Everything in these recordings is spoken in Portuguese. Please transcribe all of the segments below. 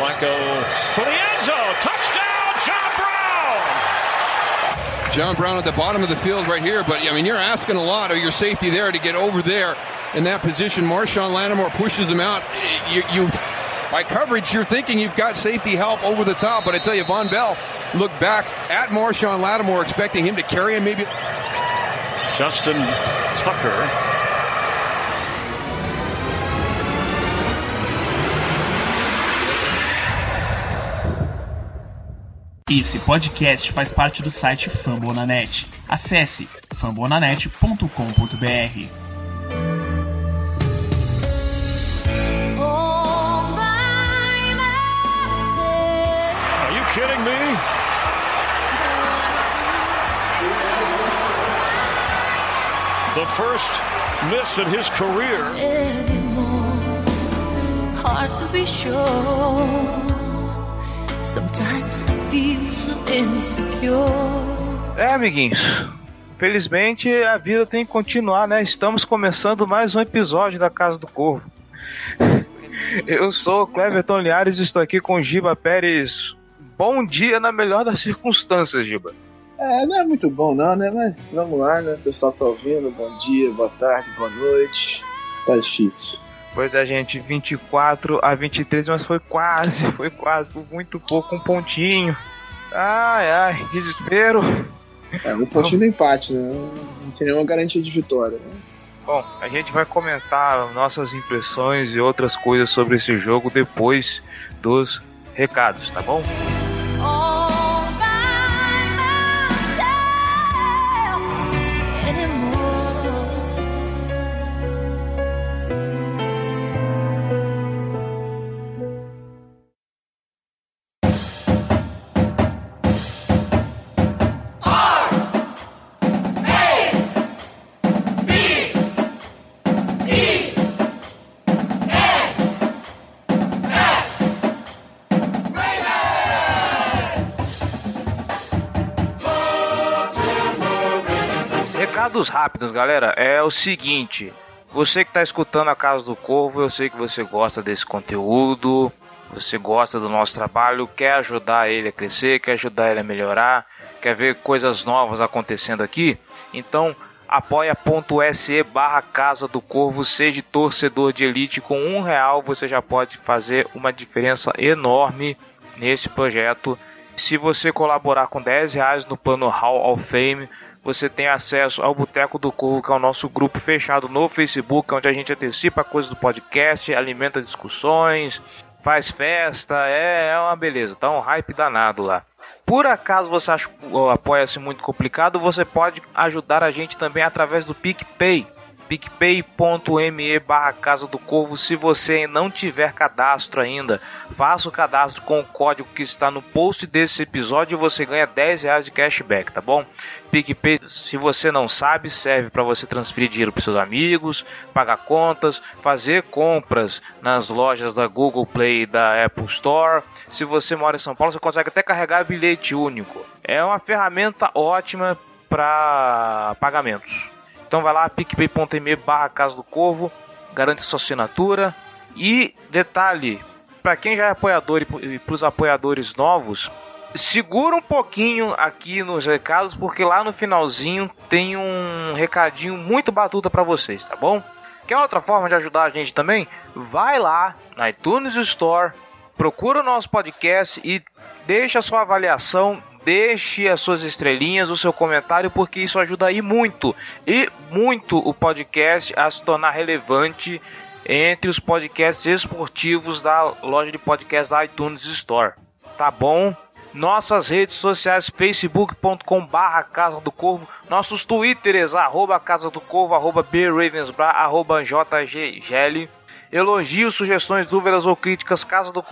Flacco for the end zone. Touchdown, John Brown! John Brown at the bottom of the field right here, but I mean, you're asking a lot of your safety there to get over there in that position. Marshawn Lattimore pushes him out. You, you by coverage, you're thinking you've got safety help over the top, but I tell you, Von Bell looked back at Marshawn Lattimore, expecting him to carry him maybe. Justin Tucker Esse podcast faz parte do site Fambonanet. Acesse fambonanet.com.br. Are you kidding me? The first miss in his career. anymore. Hard to be sure. Sometimes I feel so insecure. É, amiguinhos. Felizmente a vida tem que continuar, né? Estamos começando mais um episódio da Casa do Corvo. Eu sou o Cleverton Liares e estou aqui com o Giba Pérez. Bom dia na melhor das circunstâncias, Giba. É, não é muito bom não, né? Mas vamos lá, né? O pessoal tá ouvindo. Bom dia, boa tarde, boa noite. Tá difícil. Pois é, gente, 24 a 23, mas foi quase, foi quase, por muito pouco, um pontinho. Ai, ai, desespero. É, um pontinho do empate, né? Não tem nenhuma garantia de vitória, né? Bom, a gente vai comentar nossas impressões e outras coisas sobre esse jogo depois dos recados, tá bom? All Recados rápidos, galera. É o seguinte: você que está escutando a Casa do Corvo, eu sei que você gosta desse conteúdo, você gosta do nosso trabalho, quer ajudar ele a crescer, quer ajudar ele a melhorar, quer ver coisas novas acontecendo aqui. Então, apoia.se barra Casa do Corvo, seja torcedor de elite, com um real você já pode fazer uma diferença enorme nesse projeto. Se você colaborar com 10 reais no plano Hall of Fame, você tem acesso ao Boteco do Corvo, que é o nosso grupo fechado no Facebook, onde a gente antecipa coisas do podcast, alimenta discussões, faz festa, é, é uma beleza, tá um hype danado lá. Por acaso você acha o apoia-se muito complicado, você pode ajudar a gente também através do PicPay picpay.me barra Casa do Corvo. Se você não tiver cadastro ainda, faça o cadastro com o código que está no post desse episódio e você ganha 10 reais de cashback, tá bom? PicPay, se você não sabe, serve para você transferir dinheiro para seus amigos, pagar contas, fazer compras nas lojas da Google Play e da Apple Store. Se você mora em São Paulo, você consegue até carregar bilhete único. É uma ferramenta ótima para pagamentos. Então vai lá, picpay.me barra Casa do Corvo, garante sua assinatura. E detalhe, para quem já é apoiador e para os apoiadores novos, segura um pouquinho aqui nos recados, porque lá no finalzinho tem um recadinho muito batuta para vocês, tá bom? Quer outra forma de ajudar a gente também? Vai lá na iTunes Store, procura o nosso podcast e deixa a sua avaliação deixe as suas estrelinhas, o seu comentário, porque isso ajuda aí muito e muito o podcast a se tornar relevante entre os podcasts esportivos da loja de podcasts da iTunes Store. Tá bom? Nossas redes sociais, facebook.com barra Casa do Corvo, nossos twitters, arroba Casa do Corvo, arroba bravensbra, arroba jggl, elogios, sugestões, dúvidas ou críticas, casa do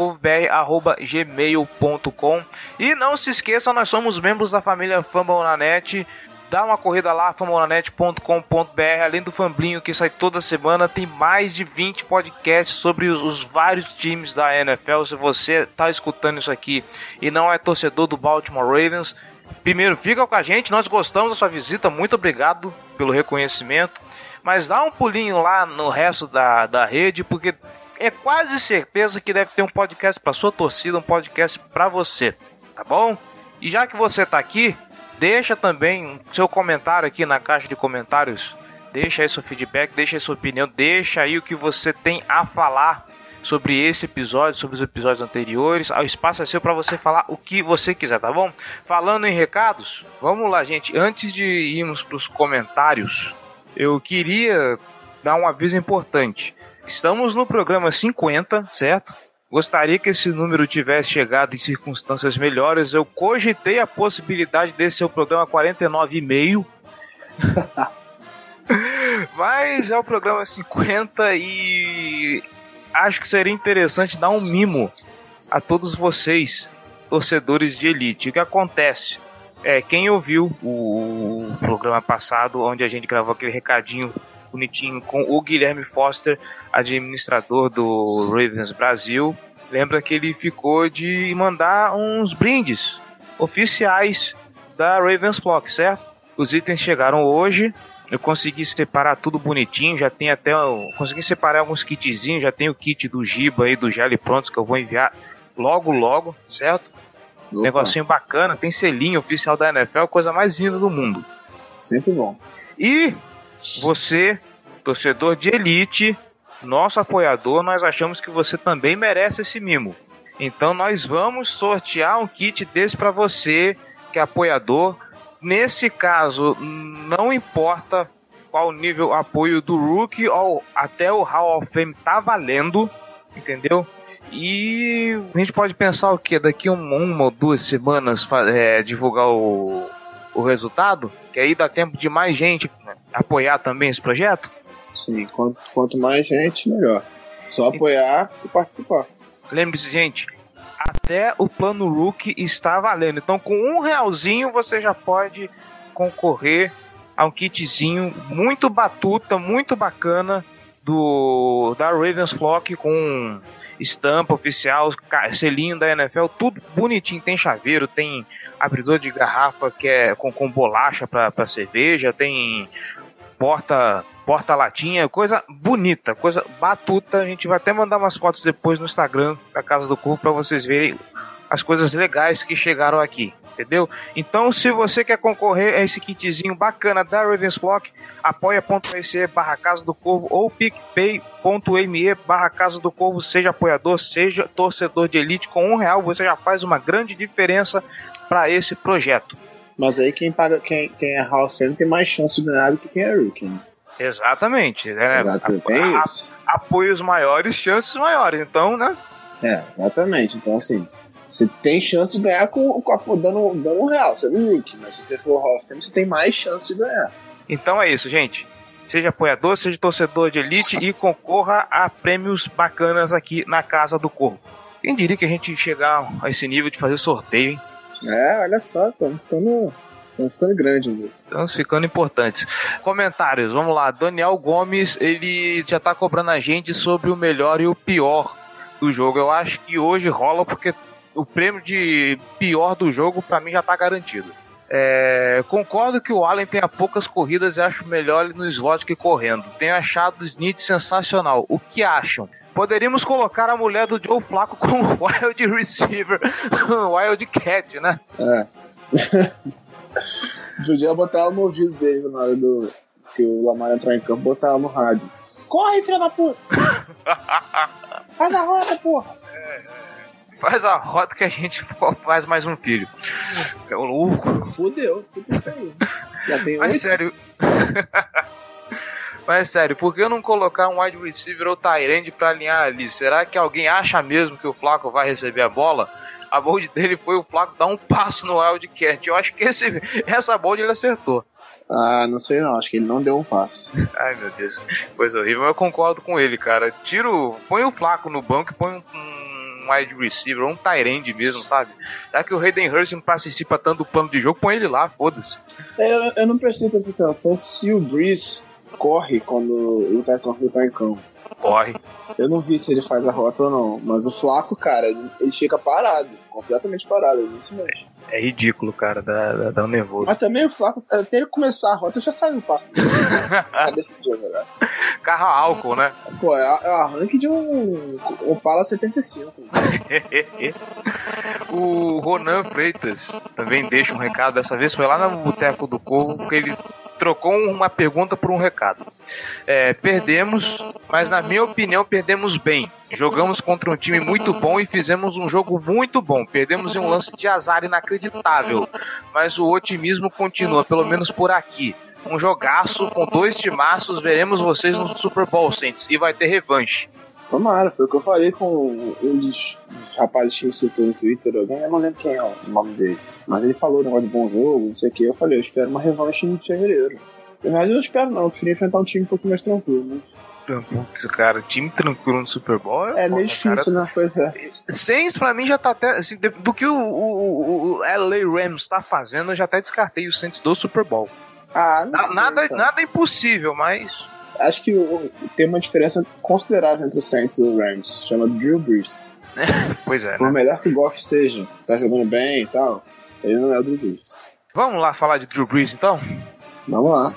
e não se esqueça, nós somos membros da família Fambonanet, dá uma corrida lá, fambonanet.com.br, além do Famblinho que sai toda semana, tem mais de 20 podcasts sobre os, os vários times da NFL, se você está escutando isso aqui e não é torcedor do Baltimore Ravens, primeiro fica com a gente, nós gostamos da sua visita, muito obrigado pelo reconhecimento, mas dá um pulinho lá no resto da, da rede, porque é quase certeza que deve ter um podcast para sua torcida, um podcast para você, tá bom? E já que você tá aqui, deixa também seu comentário aqui na caixa de comentários. Deixa aí seu feedback, deixa aí sua opinião, deixa aí o que você tem a falar sobre esse episódio, sobre os episódios anteriores. O espaço é seu para você falar o que você quiser, tá bom? Falando em recados, vamos lá, gente. Antes de irmos para os comentários, eu queria dar um aviso importante. Estamos no programa 50, certo? Gostaria que esse número tivesse chegado em circunstâncias melhores. Eu cogitei a possibilidade desse ser o programa 49,5. Mas é o programa 50 e acho que seria interessante dar um mimo a todos vocês, torcedores de elite. O que acontece? É, quem ouviu o programa passado, onde a gente gravou aquele recadinho bonitinho com o Guilherme Foster, administrador do Ravens Brasil, lembra que ele ficou de mandar uns brindes oficiais da Ravens Flock, certo? Os itens chegaram hoje. Eu consegui separar tudo bonitinho, já tem até. Consegui separar alguns kitzinhos, já tem o kit do Giba e do Gelli prontos que eu vou enviar logo, logo, certo? Opa. Negocinho bacana, tem selinho oficial da NFL, coisa mais linda do mundo. Sempre bom. E você, torcedor de elite, nosso apoiador, nós achamos que você também merece esse mimo. Então nós vamos sortear um kit desse para você, que é apoiador. Nesse caso, não importa qual nível apoio do Rookie ou até o Hall of Fame tá valendo, entendeu? E a gente pode pensar o que? Daqui uma, uma ou duas semanas é, divulgar o, o resultado? Que aí dá tempo de mais gente apoiar também esse projeto? Sim, quanto, quanto mais gente, melhor. Só apoiar e participar. Lembre-se, gente, até o plano Rook está valendo. Então, com um realzinho, você já pode concorrer a um kitzinho muito batuta, muito bacana do da Ravens Flock com estampa oficial, selinho da NFL, tudo bonitinho. Tem chaveiro, tem abridor de garrafa que é com, com bolacha para cerveja, tem porta porta latinha, coisa bonita, coisa batuta. A gente vai até mandar umas fotos depois no Instagram da Casa do Corvo para vocês verem as coisas legais que chegaram aqui, entendeu? Então, se você quer concorrer a esse kitzinho bacana da Ravensflock, apoia.se barra Casa do Corvo ou picpay.me barra Casa do Corvo, seja apoiador, seja torcedor de elite, com um real você já faz uma grande diferença para esse projeto. Mas aí quem paga, quem, quem é Hall of Fame tem mais chance de ganhar do que quem é Rookie. Né? Exatamente. Né? Exatamente. Tem a, isso. A, apoios maiores, chances maiores. Então, né? É, exatamente. Então, assim, você tem chance de ganhar com, com dando, dando um real, sendo um rookie. Mas se você for Hall of Fame, você tem mais chance de ganhar. Então é isso, gente. Seja apoiador, seja torcedor de elite e concorra a prêmios bacanas aqui na Casa do Corvo. Quem diria que a gente chegar a esse nível de fazer sorteio, hein? É, olha só, estamos ficando Estão ficando grande, amigo. Estão ficando importantes. Comentários, vamos lá. Daniel Gomes, ele já tá cobrando a gente sobre o melhor e o pior do jogo. Eu acho que hoje rola porque o prêmio de pior do jogo para mim já tá garantido. É, concordo que o Allen tenha poucas corridas e acho melhor ele no slot que correndo. Tenho achado o Smith sensacional. O que acham? Poderíamos colocar a mulher do Joe Flaco como wild receiver, wild cat, né? É. Podia botar ela no ouvido dele na hora do que o Lamar entrar em campo, botar ela no rádio. Corre, filha da puta! Faz a rota, porra! Faz a rota que a gente faz mais um filho. É o louco. Fudeu, fudeu Já tem Mas sério. Mas sério, por que não colocar um wide receiver ou Tyrande pra alinhar ali? Será que alguém acha mesmo que o Flaco vai receber a bola? a bold dele foi o Flaco dar um passo no Wildcat. Eu acho que esse, essa bold ele acertou. Ah, não sei não, acho que ele não deu um passo. Ai meu Deus, coisa horrível. Eu concordo com ele, cara. Tiro, põe o Flaco no banco e põe um, um wide receiver, um Tyrande mesmo, sabe? Já que o Hayden Hurst não participa tanto do plano de jogo, põe ele lá, foda-se. É, eu, eu não prestei tanta atenção se o Breeze corre quando o Tyson Hill tá em campo. corre. Eu não vi se ele faz a rota ou não, mas o Flaco, cara, ele, ele fica parado, completamente parado, ele não se mexe. É ridículo, cara, dá, dá, dá um nervoso. Mas também o Flaco, até ele começar a rota, já saiu o passo. Carro a álcool, né? Pô, é, é o arranque de um Opala 75. O Ronan Freitas também deixa um recado. Dessa vez foi lá no Boteco do Corvo, porque ele trocou uma pergunta por um recado. É, perdemos, mas na minha opinião perdemos bem. Jogamos contra um time muito bom e fizemos um jogo muito bom. Perdemos em um lance de azar inacreditável, mas o otimismo continua, pelo menos por aqui. Um jogaço com dois timaços, veremos vocês no Super Bowl, Saints, e vai ter revanche. Tomara, foi o que eu falei com um dos rapazes que me citou no Twitter. Eu não lembro quem é o nome dele. Mas ele falou um negócio de bom jogo, não sei o que. Eu falei, eu espero uma revanche em fevereiro. Na verdade, eu não espero, não. Eu prefiro enfrentar um time um pouquinho mais tranquilo. Né? Putz, cara, time tranquilo no Super Bowl É meio difícil, né? Pois é. Saints pra mim já tá até. Assim, do que o, o, o LA Rams tá fazendo, eu já até descartei o Saints do Super Bowl. Ah, não Na- sei, nada, cara. nada impossível, mas. Acho que o- tem uma diferença considerável entre o Saints e o Rams. Chama Drew Brees. Pois é. Por Né? melhor que o Goff seja, tá jogando bem e tal, ele não é o Drew Brees. Vamos lá falar de Drew Brees então? Vamos lá.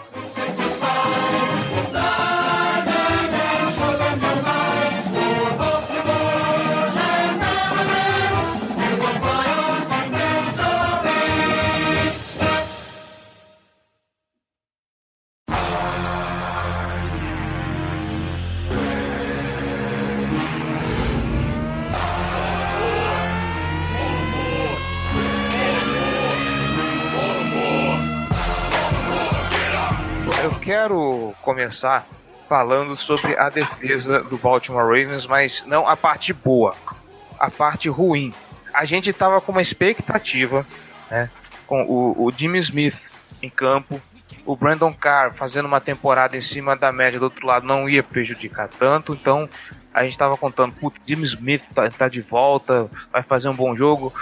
Quero começar falando sobre a defesa do Baltimore Ravens, mas não a parte boa, a parte ruim. A gente tava com uma expectativa, né? Com o, o Jimmy Smith em campo, o Brandon Carr fazendo uma temporada em cima da média do outro lado não ia prejudicar tanto, então a gente tava contando, putz, Jimmy Smith tá, tá de volta, vai fazer um bom jogo.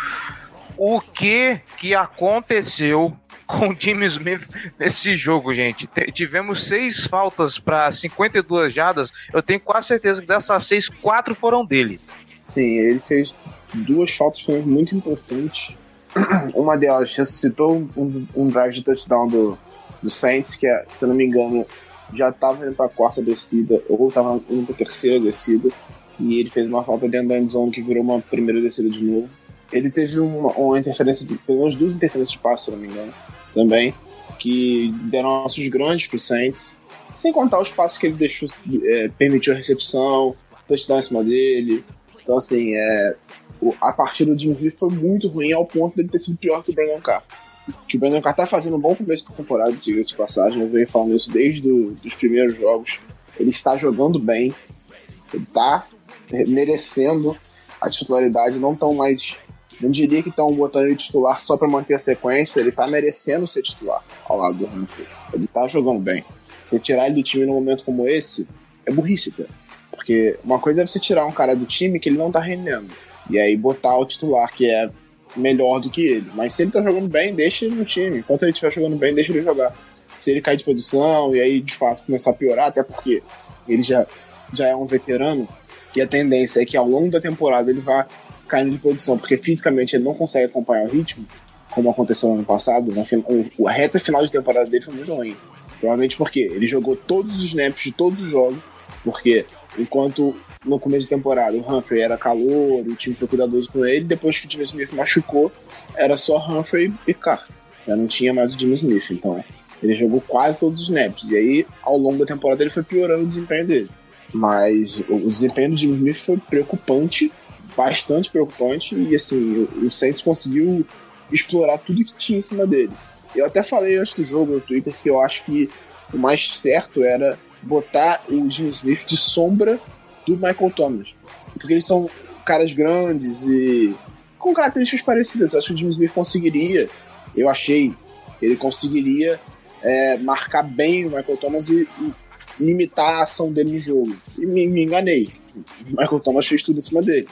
O que que aconteceu com o Jimmy Smith nesse jogo, gente? Tivemos seis faltas para 52 jardas. Eu tenho quase certeza que dessas seis, quatro foram dele. Sim, ele fez duas faltas muito importantes. Uma delas ressuscitou um, um drive de touchdown do, do Saints, que, é, se eu não me engano, já estava indo para a quarta descida, ou estava indo para a terceira descida, e ele fez uma falta dentro da endzone que virou uma primeira descida de novo. Ele teve uma, uma interferência, de- pelo menos duas interferências de passe, se eu não me engano, também, que deram nossos grandes pro Saints. Sem contar os passos que ele deixou, é, permitiu a recepção, touchdown em cima dele. Então, assim, é, o- a partida do Jimmy foi muito ruim ao ponto dele ter sido pior que o Brandon Carr. Que o Brandon Carr tá fazendo um bom começo da temporada, diga-se de passagem. Eu venho falando isso desde os primeiros jogos. Ele está jogando bem, ele tá merecendo a titularidade, não tão mais. Não diria que estão botando ele titular só para manter a sequência, ele tá merecendo ser titular ao lado do Humphrey. Ele tá jogando bem. Você tirar ele do time num momento como esse é burrice, tá? Porque uma coisa é você tirar um cara do time que ele não tá rendendo. E aí botar o titular que é melhor do que ele. Mas se ele tá jogando bem, deixa ele no time. Enquanto ele estiver jogando bem, deixa ele jogar. Se ele cair de produção e aí de fato começar a piorar, até porque ele já, já é um veterano, e a tendência é que ao longo da temporada ele vá caindo de produção, porque fisicamente ele não consegue acompanhar o ritmo, como aconteceu no ano passado. Na fin- o- a reta final de temporada dele foi muito ruim. Provavelmente porque ele jogou todos os snaps de todos os jogos, porque enquanto no começo de temporada o Humphrey era calor, o time foi cuidadoso com ele, depois que o Jimmy Smith machucou, era só Humphrey e Carr. Já não tinha mais o Jimmy Smith, então ele jogou quase todos os snaps. E aí, ao longo da temporada, ele foi piorando o desempenho dele. Mas o desempenho do Jimmy Smith foi preocupante, bastante preocupante, e assim, o, Saints conseguiu explorar tudo que tinha em cima dele. Eu até falei antes do jogo no Twitter que eu acho que o mais certo era botar o Jimmy Smith de sombra do Michael Thomas. Porque eles são caras grandes e com características parecidas. Eu acho que o Jimmy Smith conseguiria, eu achei, ele conseguiria é, marcar bem o Michael Thomas e, e limitar a ação dele no jogo. E me, me enganei. O Michael Thomas fez tudo em cima dele.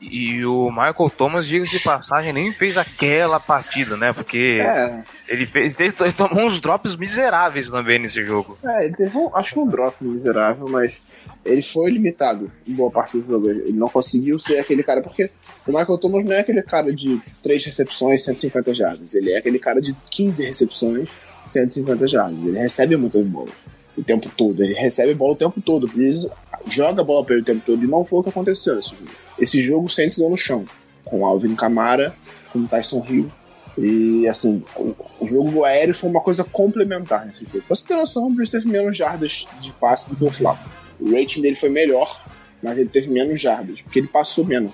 E o Michael Thomas, diga de passagem, nem fez aquela partida, né? Porque é. ele, fez, ele, ele, tomou uns drops miseráveis também nesse jogo. É, ele teve, um, acho que um drop miserável, mas ele foi limitado em boa parte do jogo. Ele não conseguiu ser aquele cara, porque o Michael Thomas não é aquele cara de 3 recepções, 150 jardas. Ele é aquele cara de 15 recepções, 150 jardas. Ele recebe muitas bolas o tempo todo. Ele recebe bola o tempo todo. Breeze joga a bola para ele o tempo todo. E não foi o que aconteceu nesse jogo. Esse jogo o Saints no chão. Com Alvin Kamara, com Tyson Hill. E assim, o, o, jogo aéreo foi uma coisa complementar nesse jogo. Pra você ter noção, o Breeze teve menos jardas de passe do que o Flávio. O rating dele foi melhor, mas ele teve menos jardas, porque ele passou menos.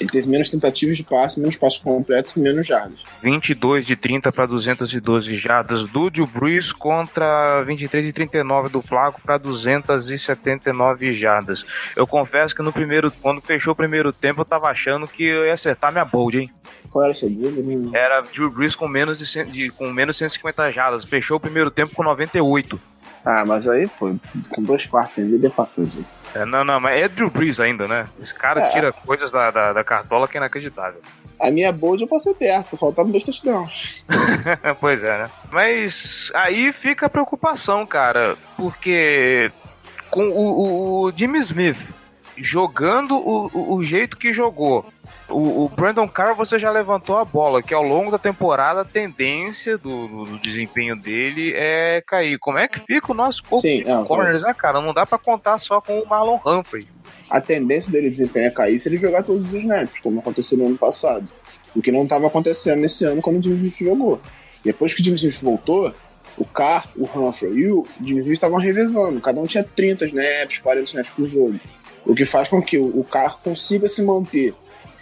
Ele teve menos tentativas de passe, menos passos completos e menos jardas. 22 de 30 para 212 jardas do Drew Brees contra 23 de 39 do Flaco para 279 jardas. Eu confesso que no primeiro, quando fechou o primeiro tempo, eu tava achando que eu ia acertar minha bold, hein? Qual era o seu bold? Era Drew Brees com menos de, de com menos 150 jardas. Fechou o primeiro tempo com 98. Ah, mas aí, pô, com dois quartos ainda ele passou disso. É, não, não, mas é Drew Brees ainda, né? Esse cara é. tira coisas da, da, da, cartola que é inacreditável. A minha bold eu passei perto, só faltavam dois touchdowns. pois é, né? Mas aí fica a preocupação, cara, porque com o, o, o Jimmy Smith jogando o, o, o jeito que jogou, o, o, Brandon Carr você já levantou a bola, que ao longo da temporada a tendência do, do, desempenho dele é cair. Como é que fica o nosso corpo Sim, de não, corners, né, cara? Não dá para contar só com o Marlon Humphrey. A tendência dele desempenhar é cair se ele jogar todos os snaps, como aconteceu no ano passado. O que não estava acontecendo nesse ano quando o Jimmy Smith jogou. Depois que o Jimmy Smith voltou, o Carr, o Humphrey e o Jimmy Smith estavam revezando. Cada um tinha 30 snaps, 40 snaps por jogo. O que faz com que o Carr consiga se manter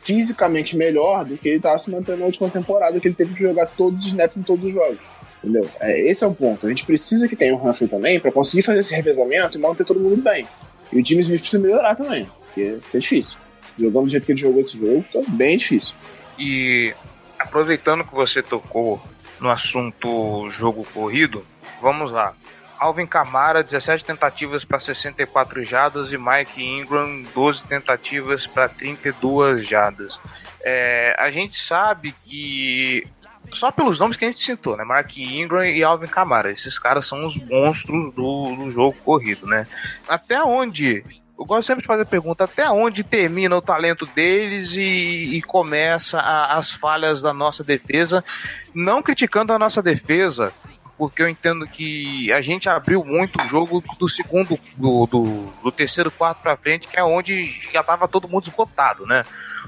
fisicamente melhor do que ele estava se mantendo na última temporada, que ele teve que jogar todos os snaps em todos os jogos. Entendeu? É, esse é o ponto. A gente precisa que tenha o Humphrey também para conseguir fazer esse revezamento e manter todo mundo bem. E o Jimmy Smith precisa melhorar também, porque é difícil. Jogando do jeito que ele jogou esse jogo, fica bem difícil. E aproveitando que você tocou no assunto jogo corrido, vamos lá. Alvin Kamara, 17 tentativas para 64 jadas e Mike Ingram, 12 tentativas para 32 jadas. É, a gente sabe que só pelos nomes que a gente citou, né? Mark Ingram e Alvin Kamara. Esses caras são os monstros do, do jogo corrido, né? Até onde. Eu gosto sempre de fazer a pergunta: até onde termina o talento deles e, e começa a, as falhas da nossa defesa? Não criticando a nossa defesa, porque eu entendo que a gente abriu muito o jogo do segundo, do, do, do terceiro quarto para frente, que é onde já estava todo mundo esgotado, né?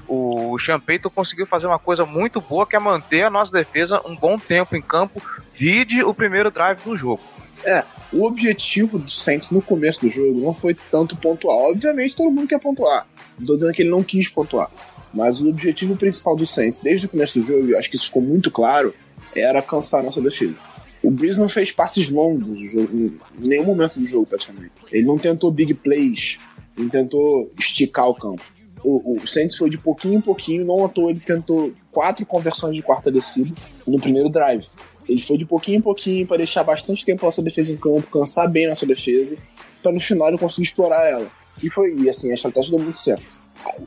O Champeito conseguiu fazer uma coisa muito boa, que é manter a nossa defesa um bom tempo em campo, vide o primeiro drive do jogo. É, o objetivo do Saints no começo do jogo não foi tanto pontuar. Obviamente todo mundo quer pontuar. Não tô dizendo que ele não quis pontuar. Mas o objetivo principal do Saints, desde o começo do jogo, eu acho que isso ficou muito claro, era cansar a nossa defesa. O Breeze não fez passes longos em nenhum momento do jogo, praticamente. Ele não tentou big plays, não tentou esticar o campo. O, o Saints foi de pouquinho em pouquinho, não à toa ele tentou quatro conversões de quarta descida no primeiro drive. Ele foi de pouquinho em pouquinho para deixar bastante tempo a nossa defesa em campo, cansar bem a nossa defesa, para no final ele conseguir explorar ela. E foi, e assim, a estratégia deu muito certo.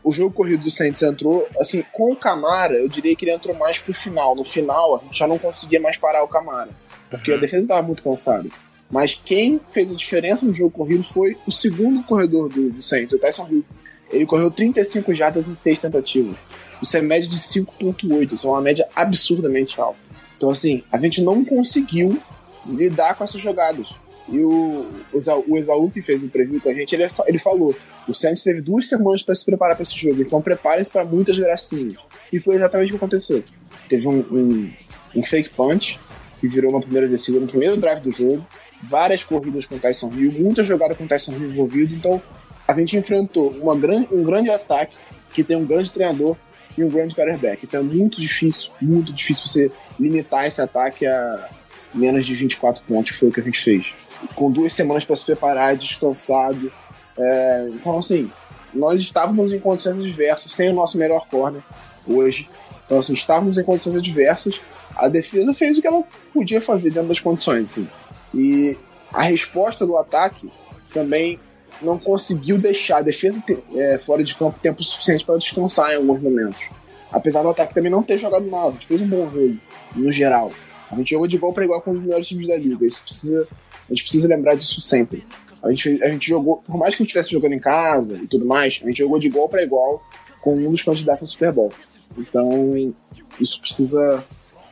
O jogo corrido do Saints entrou, assim, com o Camara, eu diria que ele entrou mais pro final. No final, a gente já não conseguia mais parar o Camara porque a uhum. defesa estava muito cansada. Mas quem fez a diferença no jogo corrido foi o segundo corredor do, do Saints, o Tyson Hill. Ele correu 35 jardas em 6 tentativas. Isso é média de 5.8, isso é uma média absurdamente alta. Então, assim, a gente não conseguiu lidar com essas jogadas. E o, o Exaú, que fez o preview com a gente, ele, ele falou: o Saints teve duas semanas para se preparar para esse jogo, então preparem-se para muitas gracinhas. E foi exatamente o que aconteceu. Teve um, um, um fake punch, que virou uma primeira descida no primeiro drive do jogo, várias corridas com o Tyson Hill, muita jogada com o Tyson Hill envolvido, então a gente enfrentou uma grande, um grande ataque que tem um grande treinador e um grande quarterback. Então é muito difícil, muito difícil você limitar esse ataque a menos de 24 pontos, foi o que a gente fez. Com duas semanas para se preparar, descansado. É, então, assim, nós estávamos em condições adversas, sem o nosso melhor corner hoje. Então, assim, estávamos em condições adversas a defesa fez o que ela podia fazer dentro das condições, assim. E a resposta do ataque também não conseguiu deixar a defesa é, fora de campo tempo suficiente para descansar em alguns momentos. Apesar do ataque também não ter jogado mal, a gente fez um bom jogo, no geral. A gente jogou de igual para igual com os melhores times da liga. Isso precisa, a gente precisa lembrar disso sempre. A gente, a gente jogou, por mais que a gente estivesse jogando em casa e tudo mais, a gente jogou de igual para igual com um dos candidatos ao Super Bowl. Então, isso precisa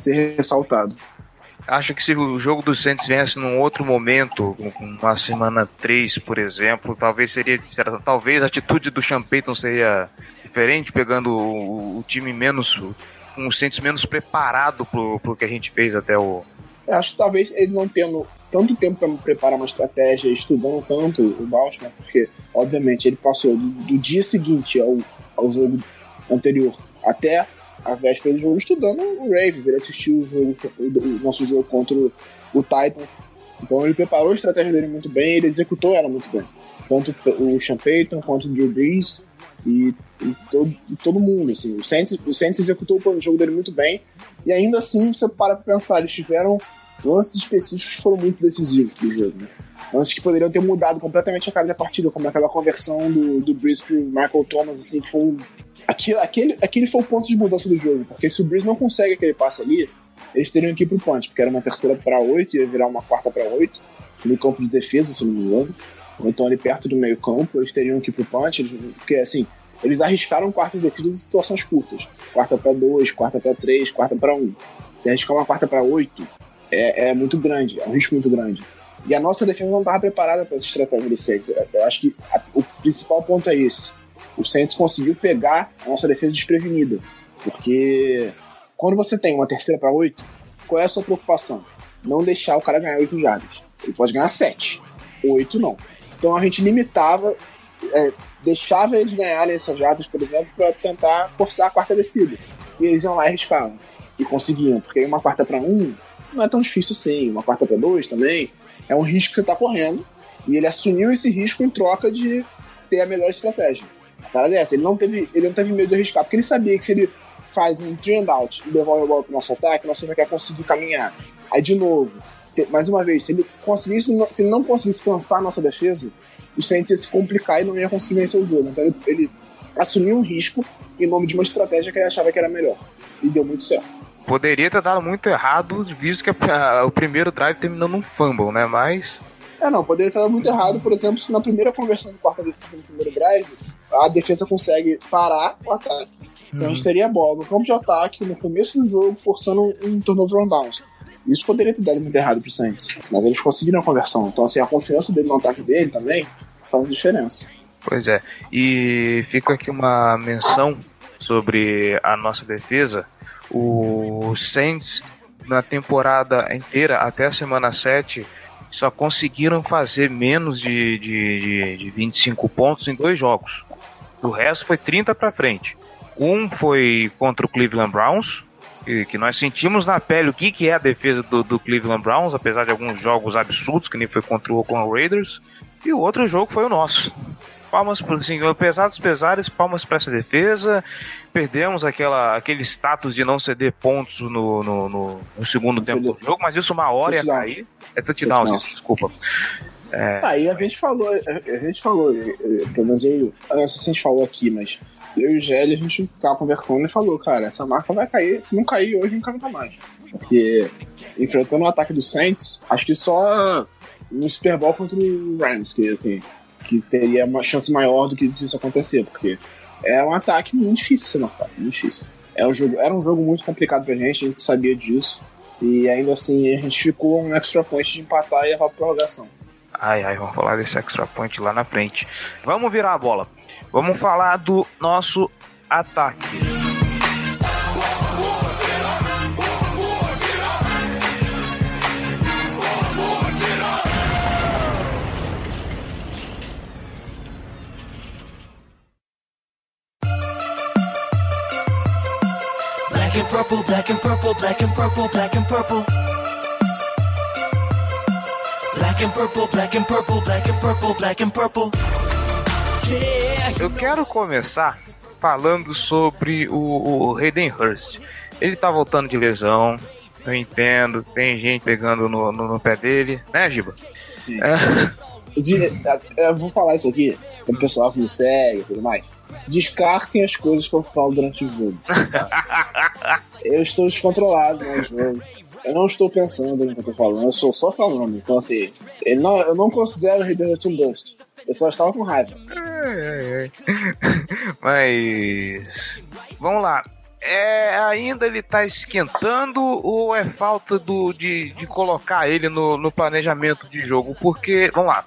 ser ressaltado. Acho que se o jogo do Santos viesse num outro momento, uma semana 3, por exemplo, talvez seria. Talvez a atitude do Champeyton seria diferente, pegando o, o, time menos. com o Santos menos preparado pro, pro que a gente fez até o. Eu acho que talvez ele não tendo tanto tempo para preparar uma estratégia, estudando tanto o Baltimore, porque, obviamente, ele passou do, do dia seguinte ao, ao jogo anterior até a véspera do jogo estudando o Ravens. Ele assistiu o, jogo, o nosso jogo contra o, Titans. Então ele preparou a estratégia dele muito bem, ele executou ela muito bem. Tanto o Sean Payton quanto o Drew Brees e, e, todo, e todo mundo. Assim. O, Saints, o Saints executou o jogo dele muito bem. E ainda assim, você para pra pensar, eles tiveram lances específicos que foram muito decisivos pro jogo. Né? Lances que poderiam ter mudado completamente a cara da partida, como aquela conversão do, do Brees pro Michael Thomas, assim, que foi um aquele, aquele, aquele foi o ponto de mudança do jogo, porque se o Breeze não consegue aquele passe ali, eles teriam que ir pro punch, porque era uma terceira para oito, ia virar uma quarta para oito, no campo de defesa, se não me engano, ou então ali perto do meio campo, eles teriam que ir pro punch, eles, porque assim, eles arriscaram quartas descidas em situações curtas, quarta para dois, quarta para três, quarta para um. Se arriscar uma quarta para oito, é, é muito grande, é um risco muito grande. E a nossa defesa não estava preparada para essa estratégia do Saints. Eu acho que a, o principal ponto é esse o Saints conseguiu pegar a nossa defesa desprevenida. Porque quando você tem uma terceira para oito, qual é a sua preocupação? Não deixar o cara ganhar oito jardas. Ele pode ganhar sete, oito não. Então a gente limitava, é, deixava eles ganharem essas jardas, por exemplo, para tentar forçar a quarta descida. E eles iam lá e arriscavam. E conseguiam, porque uma quarta para um não é tão difícil assim. Uma quarta para dois também é um risco que você está correndo. E ele assumiu esse risco em troca de ter a melhor estratégia. A parada é ele não teve, ele não teve medo de arriscar, porque ele sabia que se ele faz um three and out e devolve a bola pro nosso ataque, nosso ataque vai conseguir caminhar. Aí de novo, mais uma vez, se ele conseguisse, se ele não conseguisse cansar a nossa defesa, o Saints ia se complicar e não ia conseguir vencer o jogo. Então ele, ele assumiu um risco em nome de uma estratégia que ele achava que era melhor. E deu muito certo. Poderia ter dado muito errado, visto que a, a, o primeiro drive terminou num fumble, né? Mas. É, não, poderia dado muito errado, por exemplo, se na primeira conversão de quarta descida no primeiro drive, a defesa consegue parar o ataque. Então a gente uhum. teria a bola no campo de ataque, no começo do jogo, forçando um turnover on downs. Isso poderia ter dado muito errado pro Saints, mas eles conseguiram a conversão. Então, assim, a confiança dele no ataque dele também faz diferença. Pois é. E fica aqui uma menção sobre a nossa defesa. O Saints, na temporada inteira, até a semana 7, só conseguiram fazer menos de, de, de, de 25 pontos em dois jogos. O resto foi 30 para frente. Um foi contra o Cleveland Browns, que, que, nós sentimos na pele o que, que é a defesa do, do, Cleveland Browns, apesar de alguns jogos absurdos, que nem foi contra o Oakland Raiders. E o outro jogo foi o nosso. Palmas, assim, apesar dos pesares, palmas para essa defesa. Perdemos aquela, aquele status de não ceder pontos no, no, no, no segundo tempo do jogo, mas isso uma hora ia cair. É touchdown, touchdown. desculpa. É... Aí a gente falou, a gente falou, pelo menos eu, eu não sei se a gente falou aqui, mas eu e o Gelli, a gente tava conversando e falou, cara, essa marca vai cair, se não cair hoje, nunca nunca mais. Porque enfrentando o ataque do Saints, acho que só no Super Bowl contra o Rams, que assim, que teria uma chance maior do que isso acontecer, porque é um ataque muito difícil se marcar, muito difícil. É um jogo, era um jogo muito complicado pra gente, a gente sabia disso. E ainda assim a gente ficou um extra point de empatar e levar pra prorrogação. Ai, ai, vamos falar desse extra point lá na frente. Vamos virar a bola. Vamos falar do nosso ataque. And purple, black and purple, black and purple, black and purple. Black and purple, black and purple, black and purple, black and purple. Eu quero começar falando sobre o, o Hayden Hurst. Ele tá voltando de lesão, eu entendo, tem gente pegando no, no, no pé dele, né, Giba? Sim. É. de- eu vou falar isso aqui pro pessoal que me segue e tudo mais. Descartem as coisas que eu falo durante o jogo. eu estou descontrolado no jogo. Eu não estou pensando no que eu tô falando, eu sou só falando. Então, assim, eu não, eu não considero Redemption Bust. Eu só estava com raiva. Mas. Vamos lá. É, ainda ele tá esquentando ou é falta do, de, de colocar ele no, no planejamento de jogo? Porque, vamos lá,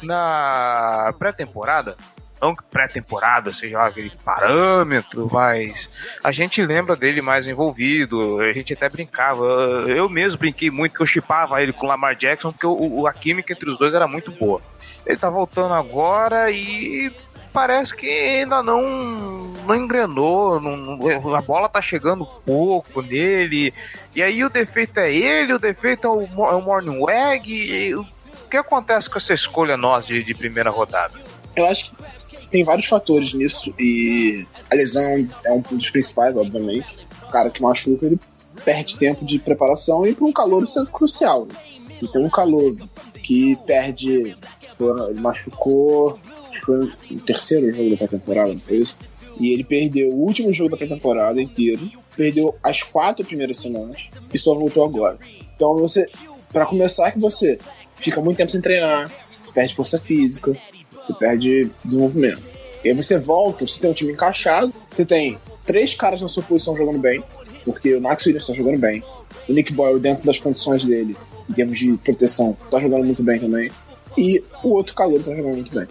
na pré-temporada, não que pré-temporada seja lá aquele parâmetro, mas a gente lembra dele mais envolvido, a gente até brincava, eu mesmo brinquei muito que eu chipava ele com o Lamar Jackson, porque o, a química entre os dois era muito boa. Ele tá voltando agora e parece que ainda não, não engrenou, não- a bola tá chegando pouco nele. E aí o defeito é ele, o defeito é o, é o Morning Wag. o que acontece com essa escolha nós de, de primeira rodada? Eu acho que tem vários fatores nisso e a lesão é um dos principais, obviamente. O cara que machuca, ele perde tempo de preparação e para um calor isso é crucial. né? Se tem um calor que perde, ele machucou, foi o terceiro jogo da pré-temporada, não foi isso? E ele perdeu o último jogo da pré-temporada inteiro, perdeu as quatro primeiras semanas e só voltou agora. Então você, para começar, que você fica muito tempo sem treinar, perde força física, você perde desenvolvimento. E aí você volta, você tem um time encaixado, você tem três caras na sua posição jogando bem, porque o Max Williams está jogando bem, o Nick Boyle, dentro das condições dele, em termos de proteção, tá jogando muito bem também, e o outro calor tá jogando muito bem.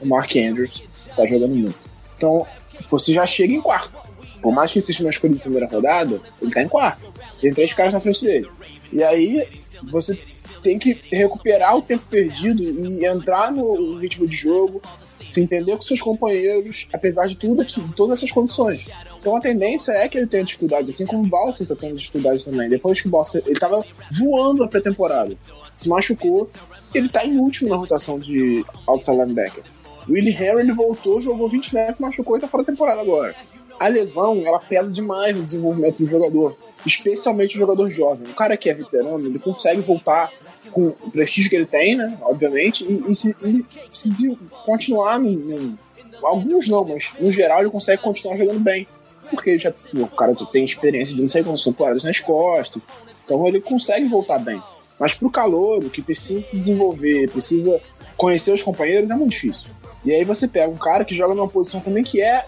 O Mark Andrews tá jogando muito. Então, você já chega em quarto. Por mais que ele seja uma escolha de primeira rodada, ele tá em quarto. Tem três caras na frente dele. E aí, você tem que recuperar o tempo perdido e entrar no ritmo de jogo, se entender com seus companheiros, apesar de tudo aqui, todas essas condições. Então a tendência é que ele tenha dificuldade, assim como o Balser está tendo dificuldade também. Depois que o Balser, ele tava voando na pré-temporada, se machucou, ele tá em último na rotação de outside linebacker. O Willie Henry ele voltou, jogou 20 snaps, machucou e tá fora da temporada agora. A lesão, ela pesa demais no desenvolvimento do jogador, especialmente o jogador jovem. O cara que é veterano, ele consegue voltar com o prestígio que ele tem, né? Obviamente, e, e se, e se continuar no, no- Alguns não, mas no geral ele consegue continuar jogando bem. Porque já, o cara já tem experiência de não sei quantas temporadas nas costas. Então ele consegue voltar bem. Mas pro calor, que precisa se desenvolver, precisa conhecer os companheiros, é muito difícil. E aí você pega um cara que joga numa posição também que é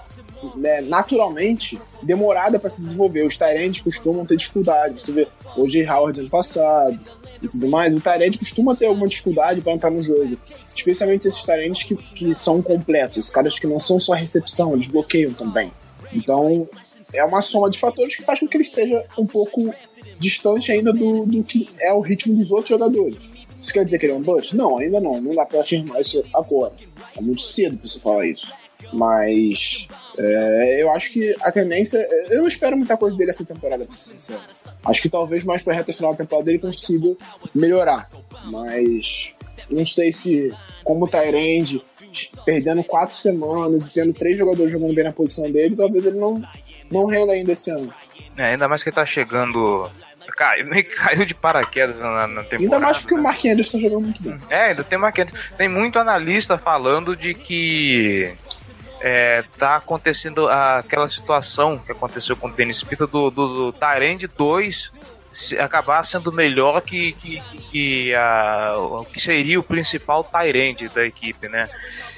né, naturalmente demorada para se desenvolver. Os Tyrands costumam ter dificuldade. Você vê o J. Howard ano passado e tudo mais. O Tyrant costuma ter alguma dificuldade para entrar no jogo. Especialmente esses Tyrands que, que são completos. Caras que não são só recepção, eles bloqueiam também. Então é uma soma de fatores que faz com que ele esteja um pouco distante ainda do, do que é o ritmo dos outros jogadores. Isso quer dizer que ele é um bust? Não, ainda não. Não dá para afirmar isso agora. É muito cedo para você falar isso. Mas é, eu acho que a tendência. Eu não espero muita coisa dele essa temporada, pra ser sincero. Acho que talvez mais pra reta final da temporada ele consiga melhorar. Mas não sei se, como o Tyrande, perdendo quatro semanas e tendo três jogadores jogando bem na posição dele, talvez ele não, não renda ainda esse ano. É, ainda mais que ele tá chegando. Caiu, meio que caiu de paraquedas na, na temporada. Ainda mais porque né? o Mark Andrews tá jogando muito bem. É, ainda tem Mark Andrews. Tem muito analista falando de que é, tá acontecendo aquela situação que aconteceu com o Dennis Pita do, do, do Tyrande 2 se- acabar sendo melhor que, que, que, a, o que seria o principal Tyrande da equipe, né?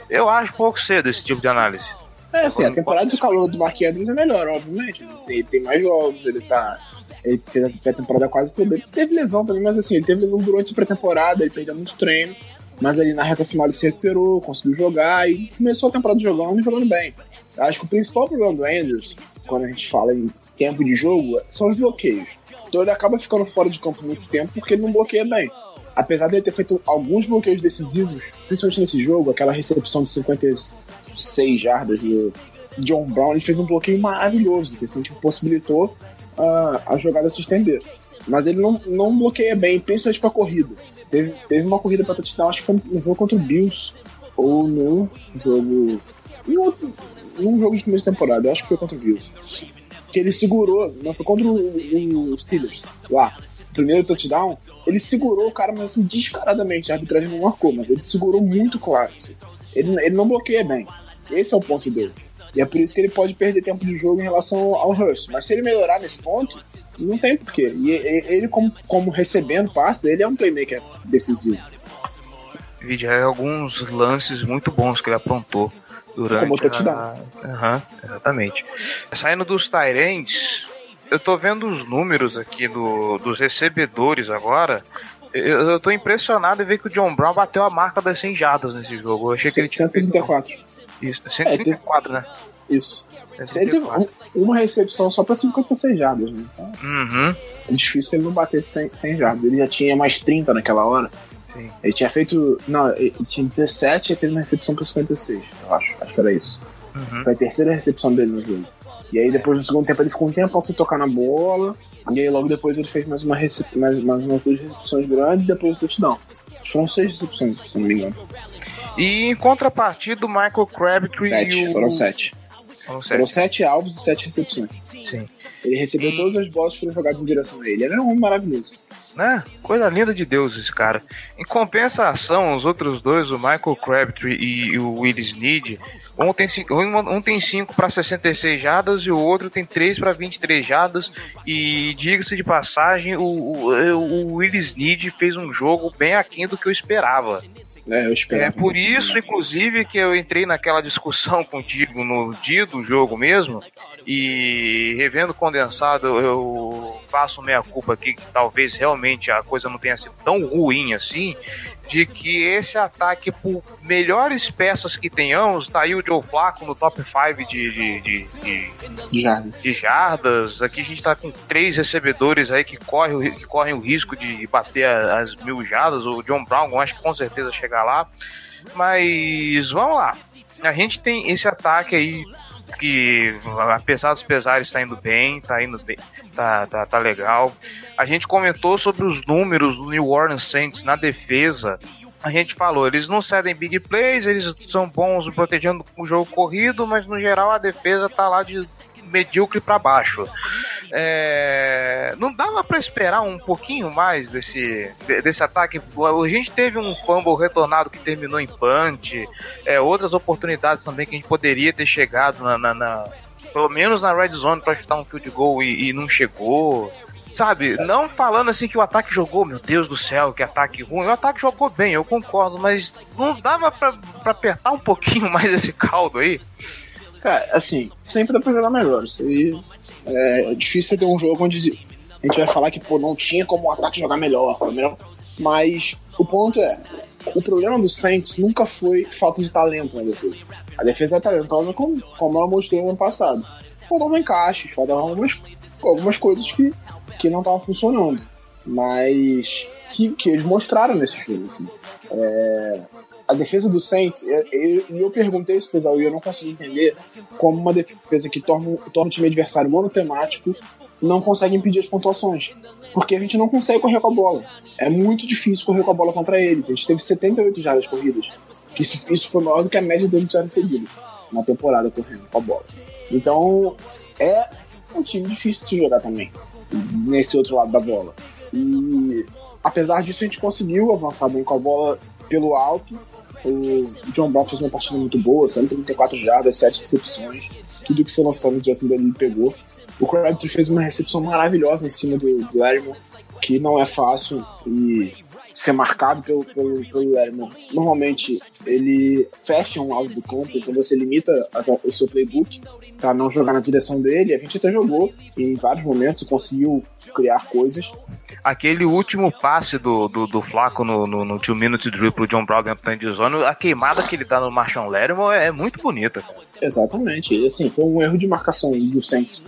Eu acho pouco cedo esse tipo de análise. É, assim, a temporada de calor do Mark Andrews é melhor, obviamente. Assim, ele tem mais jogos, ele tá. Ele fez a pré-temporada quase toda. Ele teve lesão também, mas assim, ele teve lesão durante a pré-temporada, ele perdeu muito treino. Mas ali na reta final ele se recuperou, conseguiu jogar e começou a temporada jogando e jogando bem. Acho que o principal problema do Andrews, quando a gente fala em tempo de jogo, são os bloqueios. Então ele acaba ficando fora de campo muito tempo porque ele não bloqueia bem. Apesar de ele ter feito alguns bloqueios decisivos, principalmente nesse jogo, aquela recepção de 56 jardas do John Brown, ele fez um bloqueio maravilhoso, que, assim, que possibilitou ah, a jogada se estender. Mas ele não, não bloqueia bem, principalmente pra corrida. Teve, teve uma corrida pra touchdown, acho que foi no jogo contra o Bills, ou no jogo. Em outro, num jogo de começo de temporada, acho que foi contra o Bills. Que ele segurou, não foi contra o, o Steelers, lá. primeiro touchdown, ele segurou o cara, mas assim, descaradamente. A arbitragem não marcou, mas ele segurou muito claro. Assim. Ele, ele não bloqueia bem. Esse é o ponto dele. E é por isso que ele pode perder tempo de jogo em relação ao Hurst. Mas se ele melhorar nesse ponto, não tem porquê. E ele, como, como recebendo passes, ele é um playmaker decisivo. Vídeo alguns lances muito bons que ele aprontou durante Como touchdown. A... Uhum, exatamente. Saindo dos Tyrants, eu tô vendo os números aqui do, dos recebedores agora. Eu, eu tô impressionado em ver que o John Brown bateu a marca das 100 jardas nesse jogo. Eu achei que ele tinha 134. Isso, 134, é, teve... né? Isso. Ele teve uma recepção só para 56 jardas, né? Então, uhum. É difícil que ele não batesse 100, 100 jardas. Ele já tinha mais 30 naquela hora. Sim. Ele tinha feito. Não, ele tinha 17 e teve uma recepção para 56, eu acho. Acho que era isso. Uhum. Foi a terceira recepção dele no jogo. E aí depois no segundo tempo ele ficou um tempo sem tocar na bola. E aí logo depois ele fez mais, uma recep... mais, mais umas duas recepções grandes e depois o touchdown. Foram seis recepções, se não me engano. E em contrapartida, o Michael Crabtree sete, e o... foram sete. Foram sete. Foram sete alvos e sete recepções. Sim. Ele recebeu e... todas as bolas que foram jogadas em direção a ele. Ele era um homem maravilhoso. Né? Coisa linda de Deus esse cara. Em compensação, os outros dois, o Michael Crabtree e o Willis Need, um tem, um, um tem 5 para 66 jardas e o outro tem 3 para 23 jardas. E diga-se de passagem, o, o, o Willis Need fez um jogo bem aquém do que eu esperava. É, eu é por isso, inclusive, que eu entrei naquela discussão contigo no dia do jogo mesmo. E revendo condensado, eu faço meia culpa aqui que talvez realmente a coisa não tenha sido tão ruim assim. De que esse ataque, por melhores peças que tenhamos, tá aí o Joe Flaco no top 5 de, de, de, de, jardas. de jardas. Aqui a gente tá com três recebedores aí que, corre, que correm o risco de bater as mil jardas. O John Brown, acho que com certeza chegar lá. Mas vamos lá. A gente tem esse ataque aí que apesar dos pesares está indo bem, tá indo bem, tá, tá, tá legal. A gente comentou sobre os números do New Orleans Saints na defesa. A gente falou, eles não cedem big plays, eles são bons protegendo o jogo corrido, mas no geral a defesa tá lá de medíocre para baixo. É, não dava para esperar um pouquinho mais desse, desse ataque. A gente teve um fumble retornado que terminou em punch, é, outras oportunidades também que a gente poderia ter chegado na, na, na pelo menos na red zone para chutar um field goal e, e não chegou sabe? Não falando assim que o ataque jogou, meu Deus do céu, que ataque ruim. O ataque jogou bem, eu concordo, mas não dava pra, pra apertar um pouquinho mais esse caldo aí? Cara, assim, sempre dá pra jogar melhor. Isso aí é, difícil ter um jogo onde a gente vai falar que pô, não tinha como o ataque jogar melhor, foi melhor. Mas o ponto é, o problema do Saints nunca foi falta de talento na defesa. A defesa é talentosa como, como ela mostrou no ano passado. Faltavam encaixes, faltavam algumas, algumas coisas que, que não estavam funcionando. Mas que, que eles mostraram nesse jogo. Assim. É, a defesa do Saints, e eu, eu, eu, perguntei isso pro e eu não consegui entender como uma defesa que torna, torna o time adversário monotemático não consegue impedir as pontuações. Porque a gente não consegue correr com a bola. É muito difícil correr com a bola contra eles. A gente teve 78 jardas corridas. Que isso, isso foi maior do que a média deles já recebido na temporada correndo com a bola. Então, é um time difícil de se jogar também, nesse outro lado da bola. E apesar disso, a gente conseguiu avançar bem com a bola pelo alto o John Brown fez uma partida muito boa, 134 jardas, 7 recepções. Tudo que foi lançado no Justin ele pegou. O Crabtree fez uma recepção maravilhosa em cima do, do que não é fácil e ser marcado pelo, pelo, pelo. Normalmente ele fecha um lado do campo, então você limita o seu playbook para não jogar na direção dele. A gente até jogou em vários momentos e conseguiu criar coisas, aquele último passe do, do, do Flaco no, no, no Two Minute Drill pro John Brown dentro da endzone, a queimada que ele dá no Marshall Lattimore é, é muito bonita. Exatamente. E, assim, foi um erro de marcação do Saints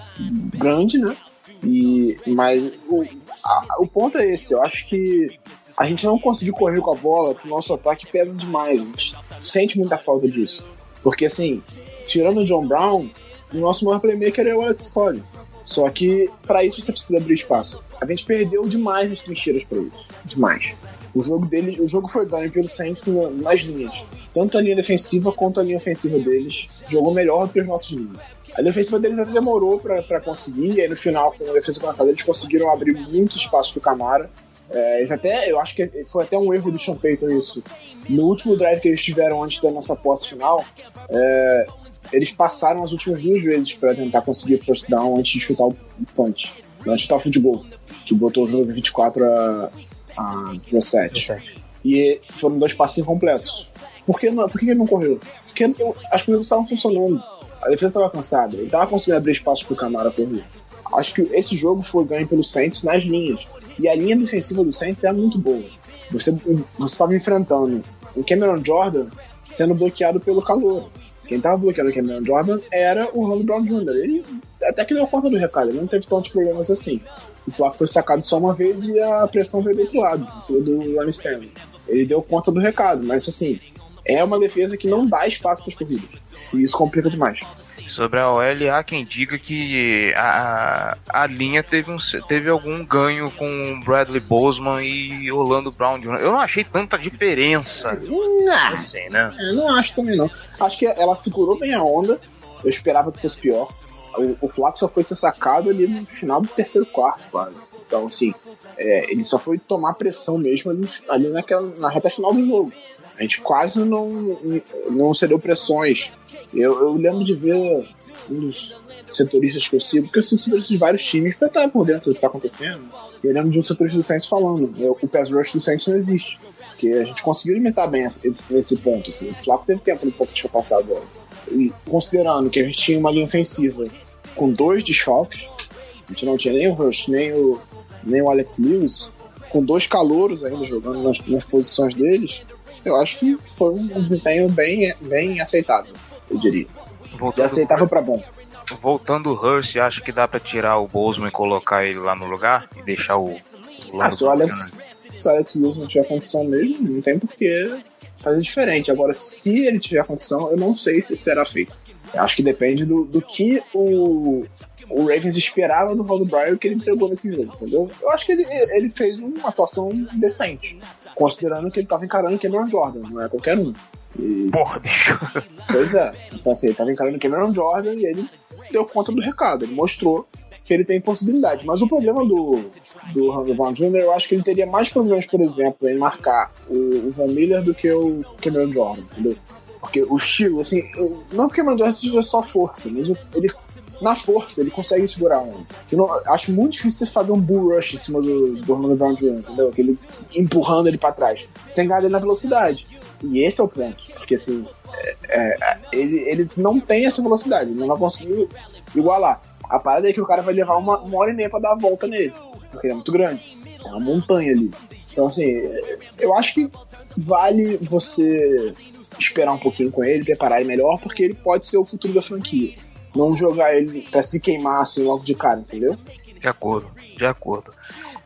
grande, né? E, mas o, a, o ponto é esse, eu acho que a gente não conseguiu correr com a bola, o nosso ataque pesa demais. A gente sente muita falta disso. Porque assim, tirando o John Brown, o nosso maior playmaker é o Alex Collins. Só que para isso você precisa abrir espaço. A gente perdeu demais as trincheiras para isso. Demais. O jogo dele, o jogo foi ganho pelo Saints nas linhas. Tanto a linha defensiva quanto a linha ofensiva deles jogou melhor do que as nossas linhas. A defesa deles até demorou para conseguir, e aí no final, com a defesa avançada, eles conseguiram abrir muito espaço pro Camara. É, eles até, eu acho que foi até um erro do Sean Payton isso. No último drive que eles tiveram antes da nossa posse final, é, eles passaram as últimas duas vezes para tentar conseguir first down antes de chutar o punch, antes de chutar o goal, que botou o jogo de 24 a, a 17. 17. E foram dois passes incompletos. Por que, não, por que ele não correu? Porque as coisas estavam funcionando. A defesa estava cansada. Ele estava conseguindo abrir espaço para o Camara correr. Acho que esse jogo foi ganho pelo Saints nas linhas. E a linha defensiva do Saints é muito boa. Você estava enfrentando o Cameron Jordan sendo bloqueado pelo calor. Quem estava bloqueando o Cameron Jordan era o Ronald Brown Jr. Ele até que deu conta do recado, ele não teve tantos problemas assim. O Flaco foi sacado só uma vez e a pressão veio do outro lado, em cima do Ronnie Stanley. Ele deu conta do recado, mas assim, é uma defesa que não dá espaço para as corridas. E isso complica demais. Sobre a OL, há quem diga que a, a linha teve, um, teve algum ganho com Bradley Boseman e Orlando Brown. Eu não achei tanta diferença. Não, assim, né? Eu não acho também não. Acho que ela segurou bem a onda. Eu esperava que fosse pior. O, o Flaco só foi ser sacado ali no final do terceiro quarto, quase. Então, assim, é, ele só foi tomar pressão mesmo ali, ali naquela, na reta final do jogo. A gente quase não, não cedeu pressões. Eu, eu lembro de ver um dos setoristas que eu sigo, porque eu sigo setoristas de vários times para estar por dentro do que está acontecendo. Eu lembro de um setorista do Saints falando: o pass rush do Saints não existe. Porque a gente conseguiu limitar bem esse, esse ponto. Assim. O Flaco teve tempo no pouco de passar agora. E considerando que a gente tinha uma linha ofensiva com dois desfalques, a gente não tinha nem o Rush, nem o, nem o Alex Lewis, com dois calouros ainda jogando nas, nas posições deles, eu acho que foi um desempenho bem, bem aceitável, eu diria. Voltando, e aceitável para bom. Voltando o Hurst, acho que dá para tirar o Bozeman e colocar ele lá no lugar e deixar o. o ah, se o Alex, se o Alex Lewis não tiver condição mesmo, não tem porquê fazer diferente. Agora, se ele tiver condição, eu não sei se será feito. Eu acho que depende do, do que o, o Ravens esperava do Val Bryan que ele entregou nesse jogo, entendeu? Eu acho que ele, ele fez uma atuação decente, considerando que ele estava encarando o Cameron Jordan, não é qualquer um. E... Porra, bicho. Pois é. Então, assim, ele estava encarando o Cameron Jordan e ele deu conta do recado, ele mostrou que ele tem possibilidade. Mas o problema do, do Randall Von Jr., eu acho que ele teria mais problemas, por exemplo, em marcar o, o Von Miller do que o Cameron Jordan, entendeu? Porque o estilo, assim, não que o Cameron Jordan seja só força, mas ele na força, ele consegue segurar um. Senão, acho muito difícil você fazer um bull rush em cima do, do Orlando Brown Jr., entendeu? Aquele empurrando ele para trás. Você tem que ganhar ele na velocidade. E esse é o ponto. Porque assim, é, é, ele, ele não tem essa velocidade, ele não vai conseguir igualar. A parada é que o cara vai levar uma, uma hora e meia pra dar a volta nele. Porque ele é muito grande. É uma montanha ali. Então, assim, eu acho que vale você esperar um pouquinho com ele, preparar ele melhor, porque ele pode ser o futuro da franquia não jogar ele pra se queimar assim logo de cara, entendeu? De acordo, de acordo.